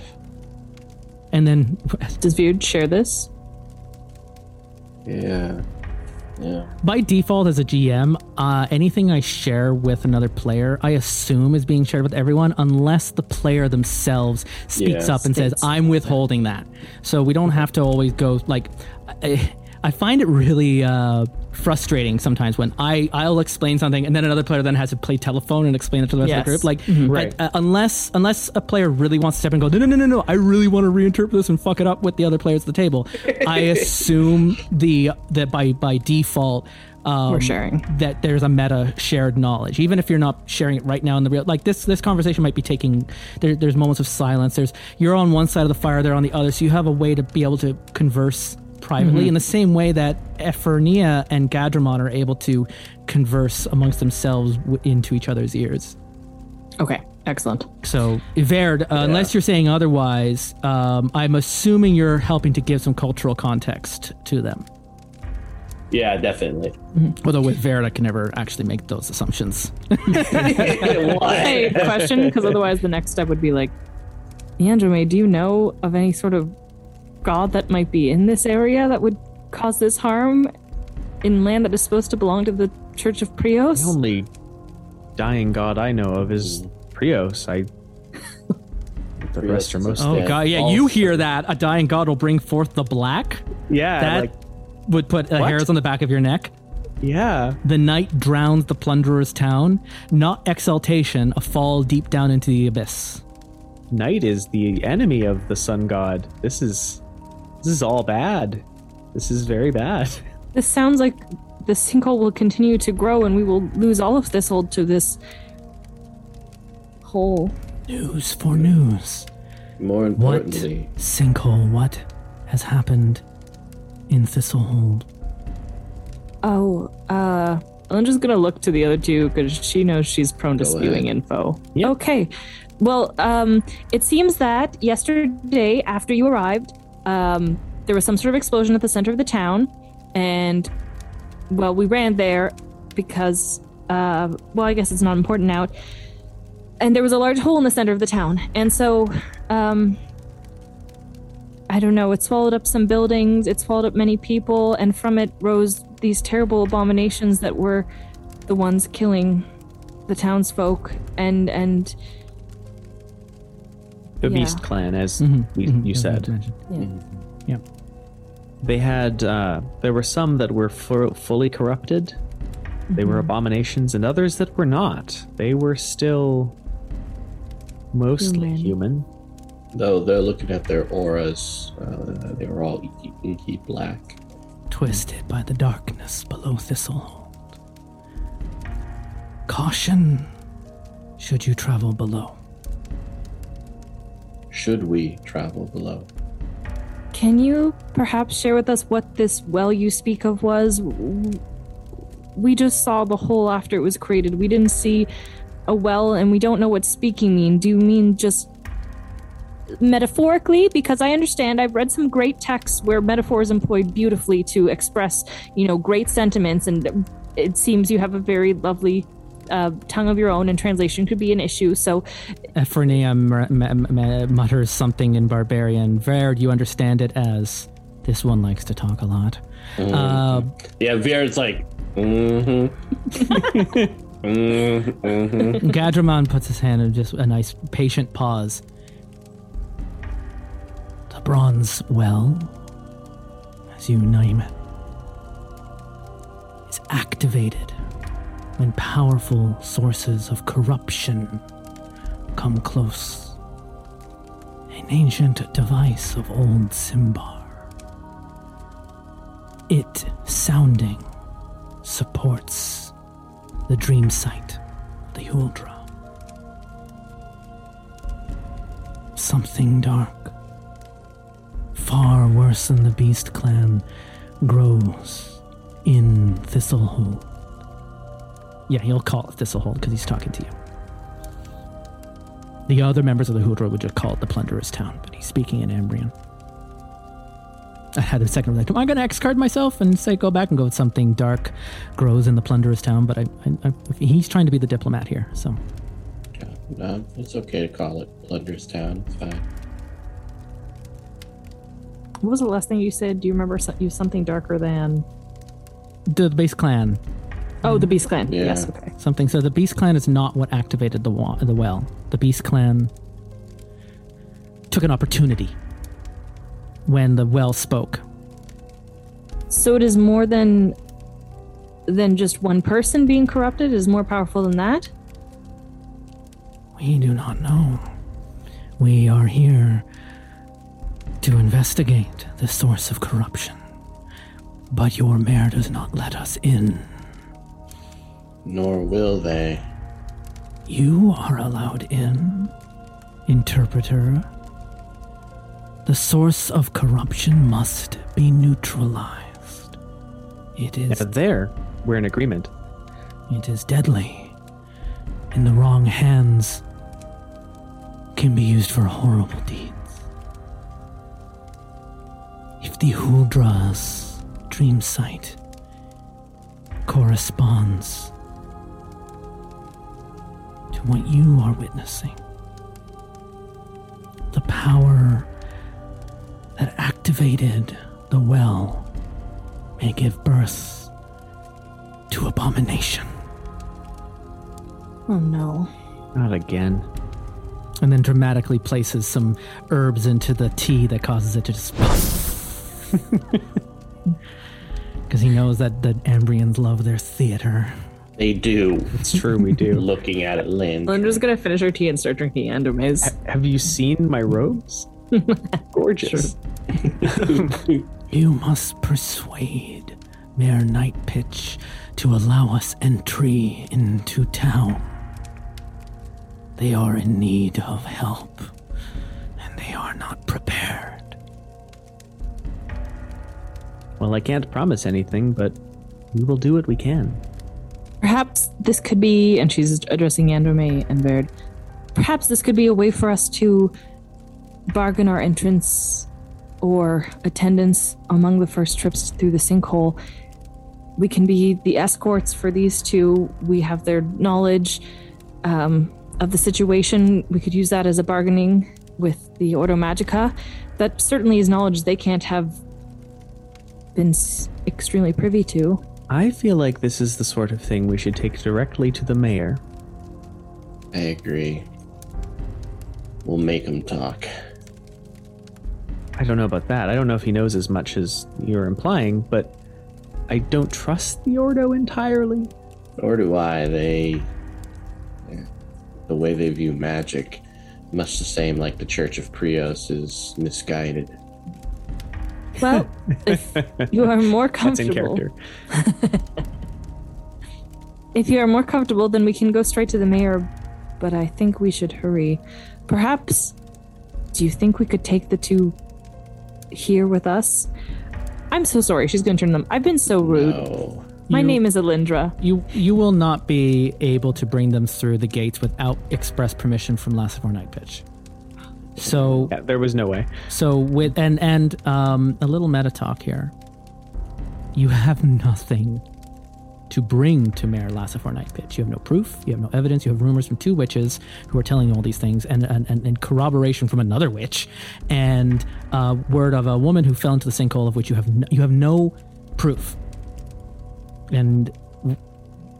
And then Does Beard share this? Yeah. Yeah. by default as a GM, uh, anything I share with another player, I assume is being shared with everyone, unless the player themselves speaks Yeah, up and says, "I'm withholding that." So we don't have to always go like. I, I find it really uh, frustrating sometimes when I I'll explain something and then another player then has to play telephone and explain it to the rest Yes. of the group. Like, Right. I- uh, unless unless a player really wants to step in and go, no no no no no, I really want to reinterpret this and fuck it up with the other players at the table. I assume the that by by default. Um, We're sharing. that there's a meta shared knowledge even if you're not sharing it right now in the real like this this conversation might be taking there, there's moments of silence there's you're on one side of the fire they're on the other so you have a way to be able to converse privately in the same way that Ephronia and Gadramon are able to converse amongst themselves w- into each other's ears. Okay, excellent. so Verd, uh, unless you're saying otherwise um, I'm assuming you're helping to give some cultural context to them. Yeah, definitely. although with Verd I can never actually make those assumptions. Hey, question, because otherwise the next step would be like, Androme, do you know of any sort of god that might be in this area that would cause this harm in land that is supposed to belong to the Church of Prios? The only dying god I know of is Prios. I. the rest are most. Oh Yeah, god, yeah, all you hear that? A dying god will bring forth the black. Yeah, That like would put uh, What? hairs on the back of your neck. yeah. The night drowns the plunderer's town. Not exaltation, a fall deep down into the abyss. Night is the enemy of the sun god. This is this is all bad. This is very bad. This sounds like the sinkhole will continue to grow and we will lose all of Thistle to this hole. News for news. More importantly, What sinkhole? What has happened in Thistlehold? Oh, uh, I'm just gonna look to the other two because she knows she's prone to Go spewing ahead. info. Yep. Okay. Well, um, it seems that yesterday, after you arrived, um, there was some sort of explosion at the center of the town, and well, we ran there because, uh, well, I guess it's not important now. And there was a large hole in the center of the town, and so, um, I don't know, it swallowed up some buildings, it swallowed up many people, and from it rose these terrible abominations that were the ones killing the townsfolk and and The Yeah. Beast Clan, as Mhm, we, mhm, you as said. mentioned. Yeah. They had. Uh, there were some that were fu- fully corrupted. They were abominations, and others that were not. They were still mostly Human. human. though they're looking at their auras, uh, they were all inky, inky black. twisted by the darkness below Thistlehold. Caution should you travel below. Should we travel below? can you perhaps share with us what this well you speak of was? We just saw the hole after it was created. We didn't see a well and we don't know what speaking mean. Do you mean just metaphorically? Because i understand i've read some great texts where metaphor is employed beautifully to express you know great sentiments and it seems you have a very lovely uh, tongue of your own and translation could be an issue so Ephronia m- m- m- mutters something in barbarian. Verd, you understand it as this one likes to talk a lot. Uh, Yeah, Vera's like, mm-hmm. mm-hmm. mm-hmm. Gadramon puts his hand in just a nice patient pause. The bronze well, as you name it, is activated when powerful sources of corruption come close An ancient device of old Symbar. It sounding supports the dream sight the Huldra. Something dark, far worse than the Beast Clan, grows in Thistlehold. Yeah, he'll call it Thistlehold because he's talking to you. The other members of the Huldra would just call it the Plunderer's Town, but he's speaking in Ambrian. I had a second like, am I'm going to X card myself and say go back and go with something dark grows in the Plunderer's Town, but I, I, I, he's trying to be the diplomat here, so. No, um, it's okay to call it Plunder's Town. It's fine. What was the last thing you said? Do you remember so- you something darker than? The base Clan. Oh, the Beast Clan. Yeah. Yes. Okay. Something. So the Beast Clan is not what activated the, wa- the well. The Beast Clan took an opportunity when the well spoke. So it is more than than just one person being corrupted. It is more powerful than that. We do not know. We are here to investigate the source of corruption. But your mayor does not let us in. Nor will they. You are allowed in, interpreter. The source of corruption must be neutralized. It is Now there, we're in agreement. it is deadly. In the wrong hands can be used for horrible deeds. If the Huldra's dream sight corresponds to what you are witnessing, the power that activated the well may give birth to abomination. Oh no. Not again. And then dramatically places some herbs into the tea that causes it to just. Because he knows that the Ambrians love their theater. They do. It's true, we do. Looking at it, Lynn. Linda's gonna finish her tea and start drinking Endomaze. Have you seen my robes? Gorgeous. You must persuade Mayor Nightpitch to allow us entry into town. They are in need of help, and they are not prepared. Well, I can't promise anything, but we will do what we can. Perhaps this could be, and she's addressing Androme and Baird. Perhaps this could be a way for us to bargain our entrance or attendance among the first trips through the sinkhole. We can be the escorts for these two. We have their knowledge um, of the situation. We could use that as a bargaining with the Ordo Magica. That certainly is knowledge they can't have been extremely privy to. I feel like this is the sort of thing we should take directly to the mayor. I agree. We'll make him talk. I don't know about that. I don't know if he knows as much as you're implying, but I don't trust the Ordo entirely. Nor do I? They. The way they view magic, much the same like the Church of Prios is misguided. Well, if you are more That's in comfortable, character. if you are more comfortable, then we can go straight to the mayor. But I think we should hurry. Perhaps, do you think we could take the two here with us? I'm so sorry. She's going to turn them. I've been so rude. Oh, My You- name is Alindra. You you will not be able to bring them through the gates without express permission from Lassifor Nightpitch. So Yeah, there was no way. so with and and um, a little meta talk here. You have nothing to bring to Mayor Lassifor Nightpitch. You have no proof. You have no evidence. You have rumors from two witches who are telling you all these things, and and, and, corroboration from another witch, and uh, word of a woman who fell into the sinkhole of which you have no, you have no proof. And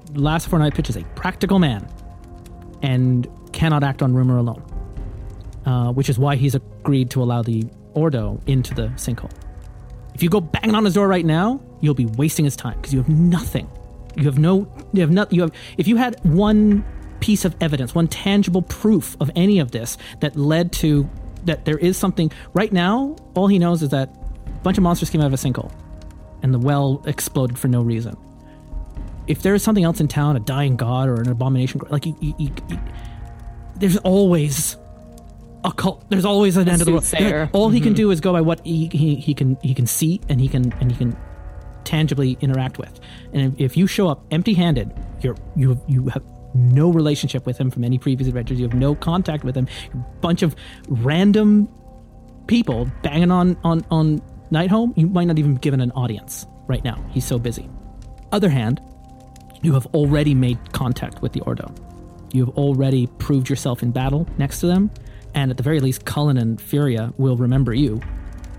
Lassifor Nightpitch is a practical man, and cannot act on rumor alone uh, which is why he's agreed to allow the Ordo into the sinkhole. If you go banging on his door right now, you'll be wasting his time because you have nothing. You have no. You have not. You have. If you had one piece of evidence, one tangible proof of any of this that led to that there is something right now. All he knows is that a bunch of monsters came out of a sinkhole, and the well exploded for no reason. If there is something else in town, a dying god or an abomination, like you, you, you there's always a cult. There's always an end of the world. All he can mm-hmm. do is go by what he, he, he can he can see and he can and he can tangibly interact with. And if, if you show up empty-handed, you're you you have no relationship with him from any previous adventures. You have no contact with him. A bunch of random people banging on on on night home. You might not even be given an audience right now. He's so busy. Other hand, you have already made contact with the Ordo. You have already proved yourself in battle next to them, and at the very least, Cullen and Furia will remember you.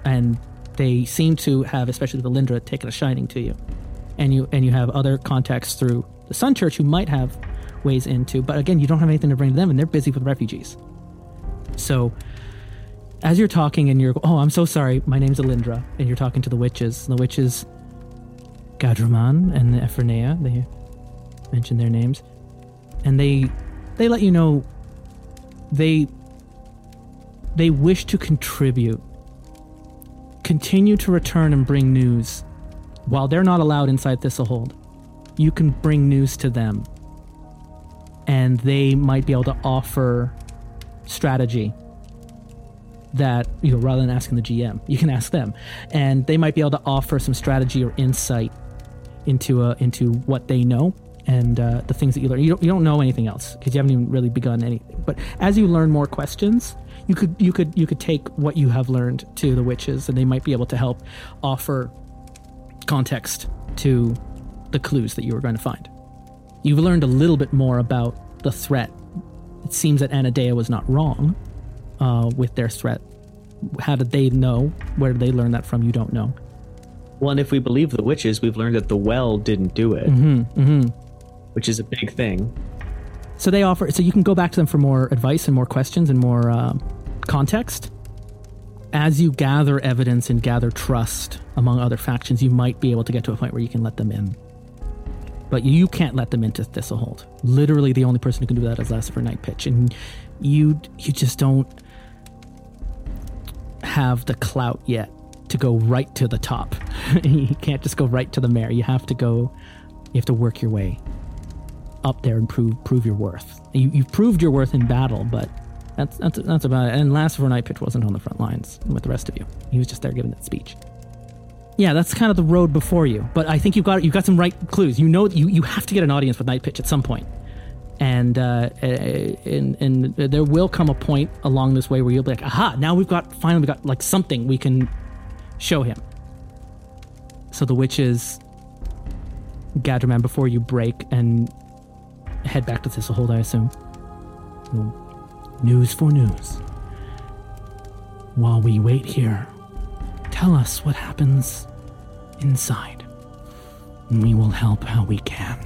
And they seem to have, especially the Lindra, taken a shining to you. And you and you have other contacts through the Sun Church who might have ways into, but again, you don't have anything to bring to them, and they're busy with refugees. So, as you're talking, and you're, oh, I'm so sorry, my name's Alindra, and you're talking to the witches. The witches, Gadraman and Ephronea, they mention their names, and they they let you know they they wish to contribute continue to return and bring news. While they're not allowed inside thistlehold you can bring news to them. And they might be able to offer strategy that you know rather than asking the gm you can ask them. And they might be able to offer some strategy or insight into uh, into what they know and uh, the things that you learn. You don't, you don't know anything else because you haven't even really begun anything. But as you learn more questions, you could you could you could take what you have learned to the witches, and they might be able to help offer context to the clues that you were going to find. You've learned a little bit more about the threat. It seems that Anadea was not wrong uh, with their threat. How did they know? Where did they learn that from? You don't know. Well, and if we believe the witches, we've learned that the well didn't do it, which is a big thing. So they offer. So you can go back to them for more advice and more questions and more uh, context. As you gather evidence and gather trust among other factions, you might be able to get to a point where you can let them in. But you can't let them into Thistlehold. Literally, the only person who can do that is Lassifor Nightpitch, and you you just don't have the clout yet to go right to the top. you can't just go right to the mayor. You have to go. You have to work your way up there and prove prove your worth. You, you've proved your worth in battle, but that's that's that's about it. And Lassifor Nightpitch wasn't on the front lines with the rest of you. He was just there giving that speech. Yeah, that's kind of the road before you. But I think you've got you've got some right clues. You know you you have to get an audience with Nightpitch at some point. And uh, and and there will come a point along this way where you'll be like, aha! Now we've got finally we got like something we can show him. So the witches, Gadraman, before you break and head back to Thistlehold, I assume. News for news. While we wait here, tell us what happens inside. We will help how we can.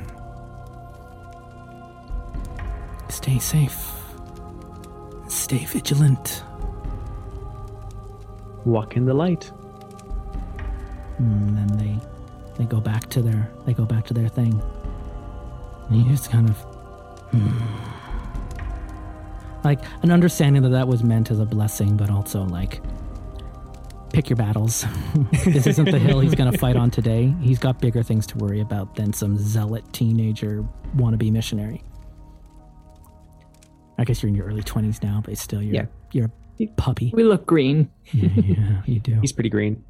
Stay safe. Stay vigilant. Walk in the light. And then they they go back to their they go back to their thing. And you just kind of hmm. like an understanding that that was meant as a blessing, but also like pick your battles. this isn't the hill he's going to fight on today. He's got bigger things to worry about than some zealot teenager wannabe missionary. I guess you're in your early twenties now, but still, you're Yeah. you're a puppy. We look green. yeah, yeah, you do. He's pretty green.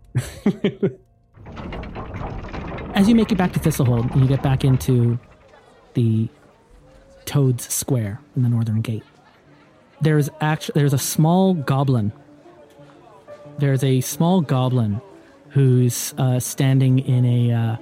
As you make it back to Thistlehold and you get back into the Toad's Square in the northern gate, there's actually there's a small goblin. There's a small goblin who's uh, standing in a uh,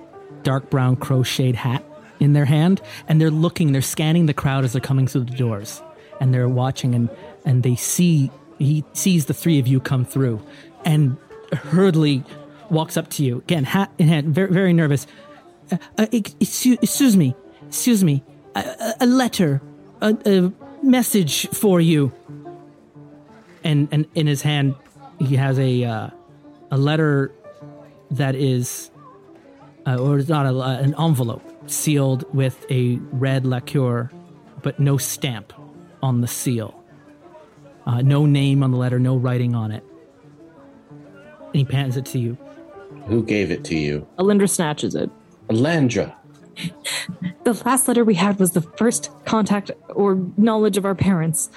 dark brown crocheted hat in their hand, and they're looking, they're scanning the crowd as they're coming through the doors, and they're watching, and and they see he sees the three of you come through, and hurriedly walks up to you again, hat in hand, very very nervous. Uh, uh, excuse, excuse me, excuse me, a, a, a letter, a, a message for you. And and in his hand, he has a uh, a letter that is, uh, or it's not a, an envelope sealed with a red lacquer, but no stamp on the seal. Uh, no name on the letter, no writing on it. And he hands it to you. Who gave it to you? Alindra snatches it. Alandra. The last letter we had was the first contact or knowledge of our parents.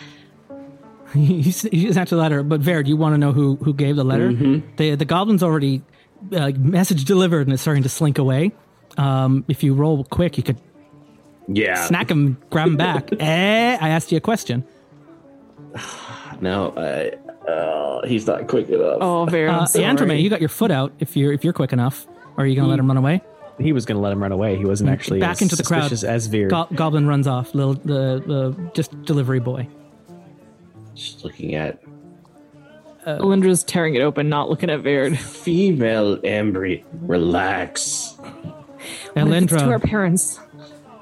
you snatch the letter, but Verd, you want to know who who gave the letter? The the goblin's already uh, message delivered and is starting to slink away. Um, if you roll quick, you could Yeah. snack him, grab him back. eh, I asked you a question. No, I, uh, he's not quick enough. Oh, very Uh, Androme, you got your foot out. If you're if you're quick enough, or are you gonna let him run away? He was going to let him run away. He wasn't mm, actually Back as into the crowd. suspicious as Veer. Go- Goblin runs off. Little the the just delivery boy. Just looking at uh, Alindra's tearing it open, not looking at Verd. female Embry. Relax. To our parents.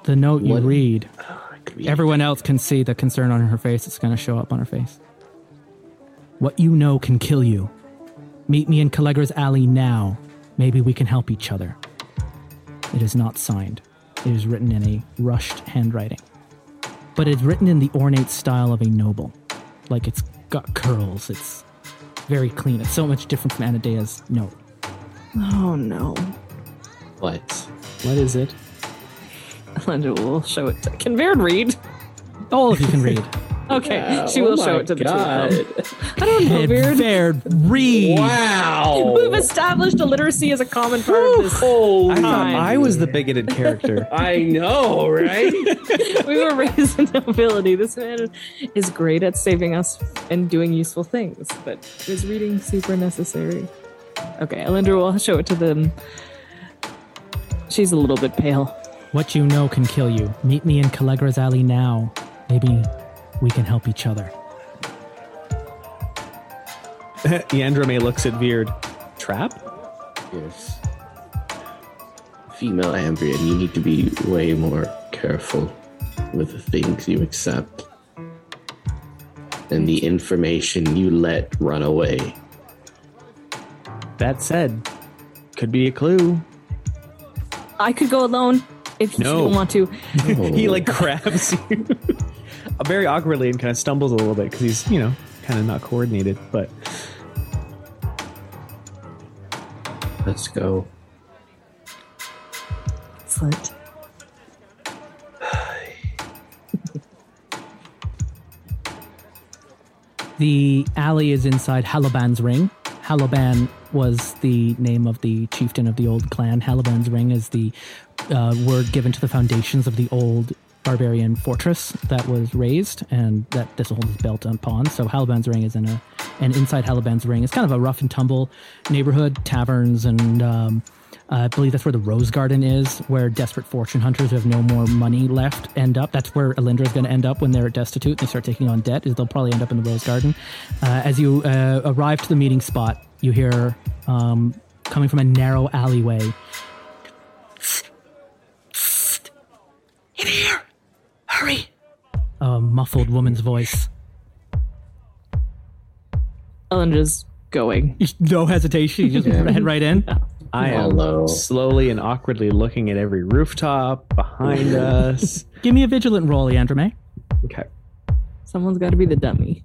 the note you What? read. Oh, could be- Everyone else can see the concern on her face. It's going to show up on her face. What you know can kill you. Meet me in Callegra's alley now. Maybe we can help each other. It is not signed. It is written in a rushed handwriting. But it's written in the ornate style of a noble. Like it's got curls. It's very clean. It's so much different from Anadea's note. Oh no. What? What is it? Alindra will show it to. Can Verd read? All of you can read. Okay, she will Oh show it to the two of them. I don't know, Verd. Baird, read. Wow. We've established illiteracy as a common part of this. Oh, I thought I was the bigoted character. I know, right? we were raised in nobility. This man is great at saving us and doing useful things, but is reading super necessary? Okay, Alindra will show it to them. She's a little bit pale. What you know can kill you. Meet me in Callegra's alley now. Maybe we can help each other. Yandrome looks at Verd. Trap? yes. Female Ambrian, you need to be way more careful with the things you accept and the information you let run away. That said, could be a clue. I could go alone if you don't want to. He like grabs you very awkwardly and kind of stumbles a little bit because he's, you know, kind of not coordinated. But Let's go. Excellent. The alley is inside Halaban's ring. Halaban was the name of the chieftain of the old clan. Halaban's ring is the uh, word given to the foundations of the old barbarian fortress that was raised and that this Thistlehold is built upon. So Halaban's ring is in a, and inside Halaban's ring is kind of a rough and tumble neighborhood, taverns, and um, I believe that's where the Rose Garden is, where desperate fortune hunters who have no more money left end up. That's where Alindra is going to end up when they're destitute and they start taking on debt. Is they'll probably end up in the Rose Garden. Uh, as you uh, arrive to the meeting spot, you hear um, coming from a narrow alleyway. In here, hurry! A muffled woman's voice. Alindra's going. No hesitation. You just Yeah. head right in. I am Hello. slowly and awkwardly looking at every rooftop behind us. Give me a vigilant roll, Leandrome. Okay. Someone's got to be the dummy.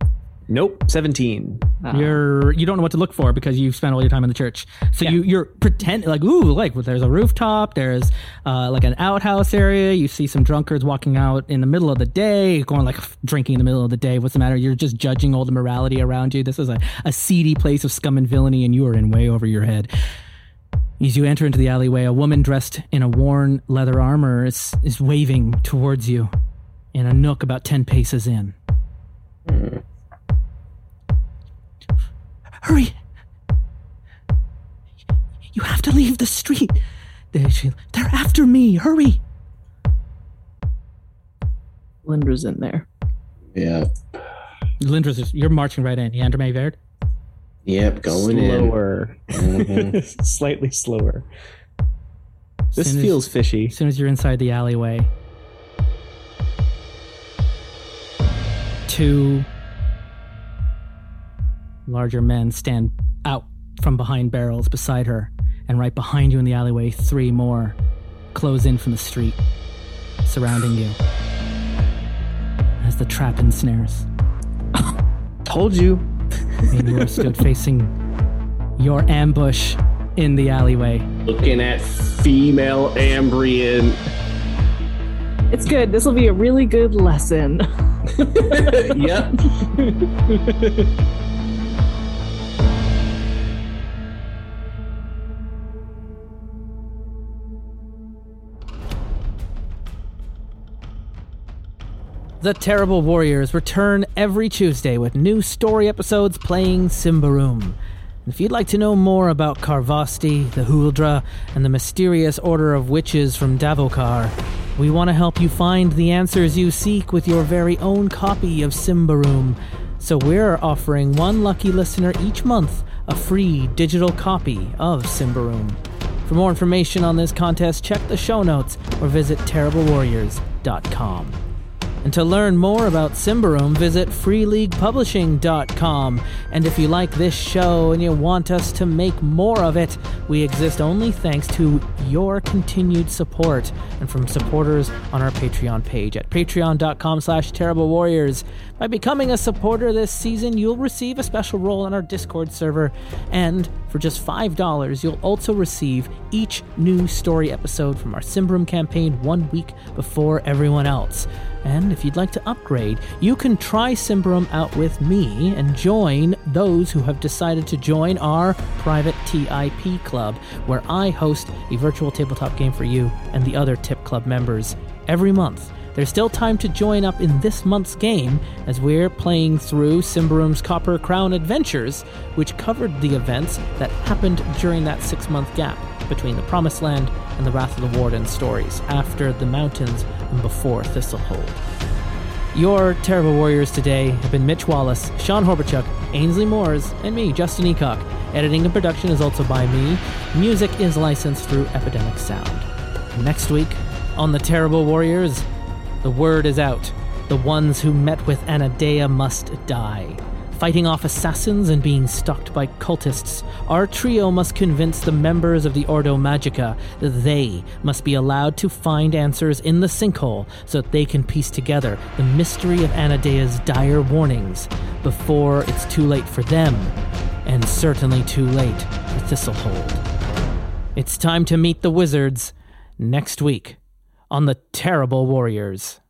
Nope. 17. Ah. You're you don't know what to look for because you've spent all your time in the church. So you you're pretend like ooh like there's a rooftop, there's uh, like an outhouse area. You see some drunkards walking out in the middle of the day, going like drinking in the middle of the day. What's the matter? You're just judging all the morality around you. This is a, a seedy place of scum and villainy, and you are in way over your head. As you enter into the alleyway, a woman dressed in a worn leather armor is, is waving towards you in a nook about 10 paces in. Hurry! You have to leave the street. They- she- They're after me. Hurry! Lindra's in there. Yeah. Lindra's just, you're marching right in. Yandrome Verd? Yep, going in. slower. Mhm. Slightly slower. This Soon as- feels fishy. As soon as you're inside the alleyway, two larger men stand out from behind barrels beside her, and right behind you in the alleyway, three more close in from the street, surrounding you as the trap ensnares. Told you. And you are stood facing your ambush in the alleyway. Looking at female Ambrian. It's good. This will be a really good lesson. yep. The Terrible Warriors return every Tuesday with new story episodes playing Symbaroum. If you'd like to know more about Karvosti, the Huldra, and the mysterious order of witches from Davokar, we want to help you find the answers you seek with your very own copy of Symbaroum. So we're offering one lucky listener each month a free digital copy of Symbaroum. For more information on this contest, check the show notes or visit terriblewarriors.com. And to learn more about Symbaroum, visit freeleaguepublishing.com. And if you like this show and you want us to make more of it, we exist only thanks to your continued support and from supporters on our Patreon page at patreon.com slash terriblewarriors. By becoming a supporter this season, you'll receive a special role on our Discord server. And for just $5, you'll also receive each new story episode from our Symbaroum campaign one week before everyone else. And if you'd like to upgrade, you can try Symbaroum out with me and join those who have decided to join our private TIP club, where I host a virtual tabletop game for you and the other TIP club members every month. There's still time to join up in this month's game as we're playing through Symbaroum's Copper Crown Adventures, which covered the events that happened during that six month gap between the Promised Land and the Wrath of the Warden stories, after the mountains and before Thistlehold. Your terrible warriors today have been Mitch Wallace, Sean Horbachuk, Ainsley Moores, and me, Justin Eacock. Editing and production is also by me. Music is licensed through Epidemic Sound. Next week on The Terrible Warriors, the word is out. The ones who met with Anadea must die. Fighting off assassins and being stalked by cultists, our trio must convince the members of the Ordo Magica that they must be allowed to find answers in the sinkhole so that they can piece together the mystery of Anadea's dire warnings before it's too late for them, and certainly too late for Thistlehold. It's time to meet the wizards next week on the Terrible Warriors.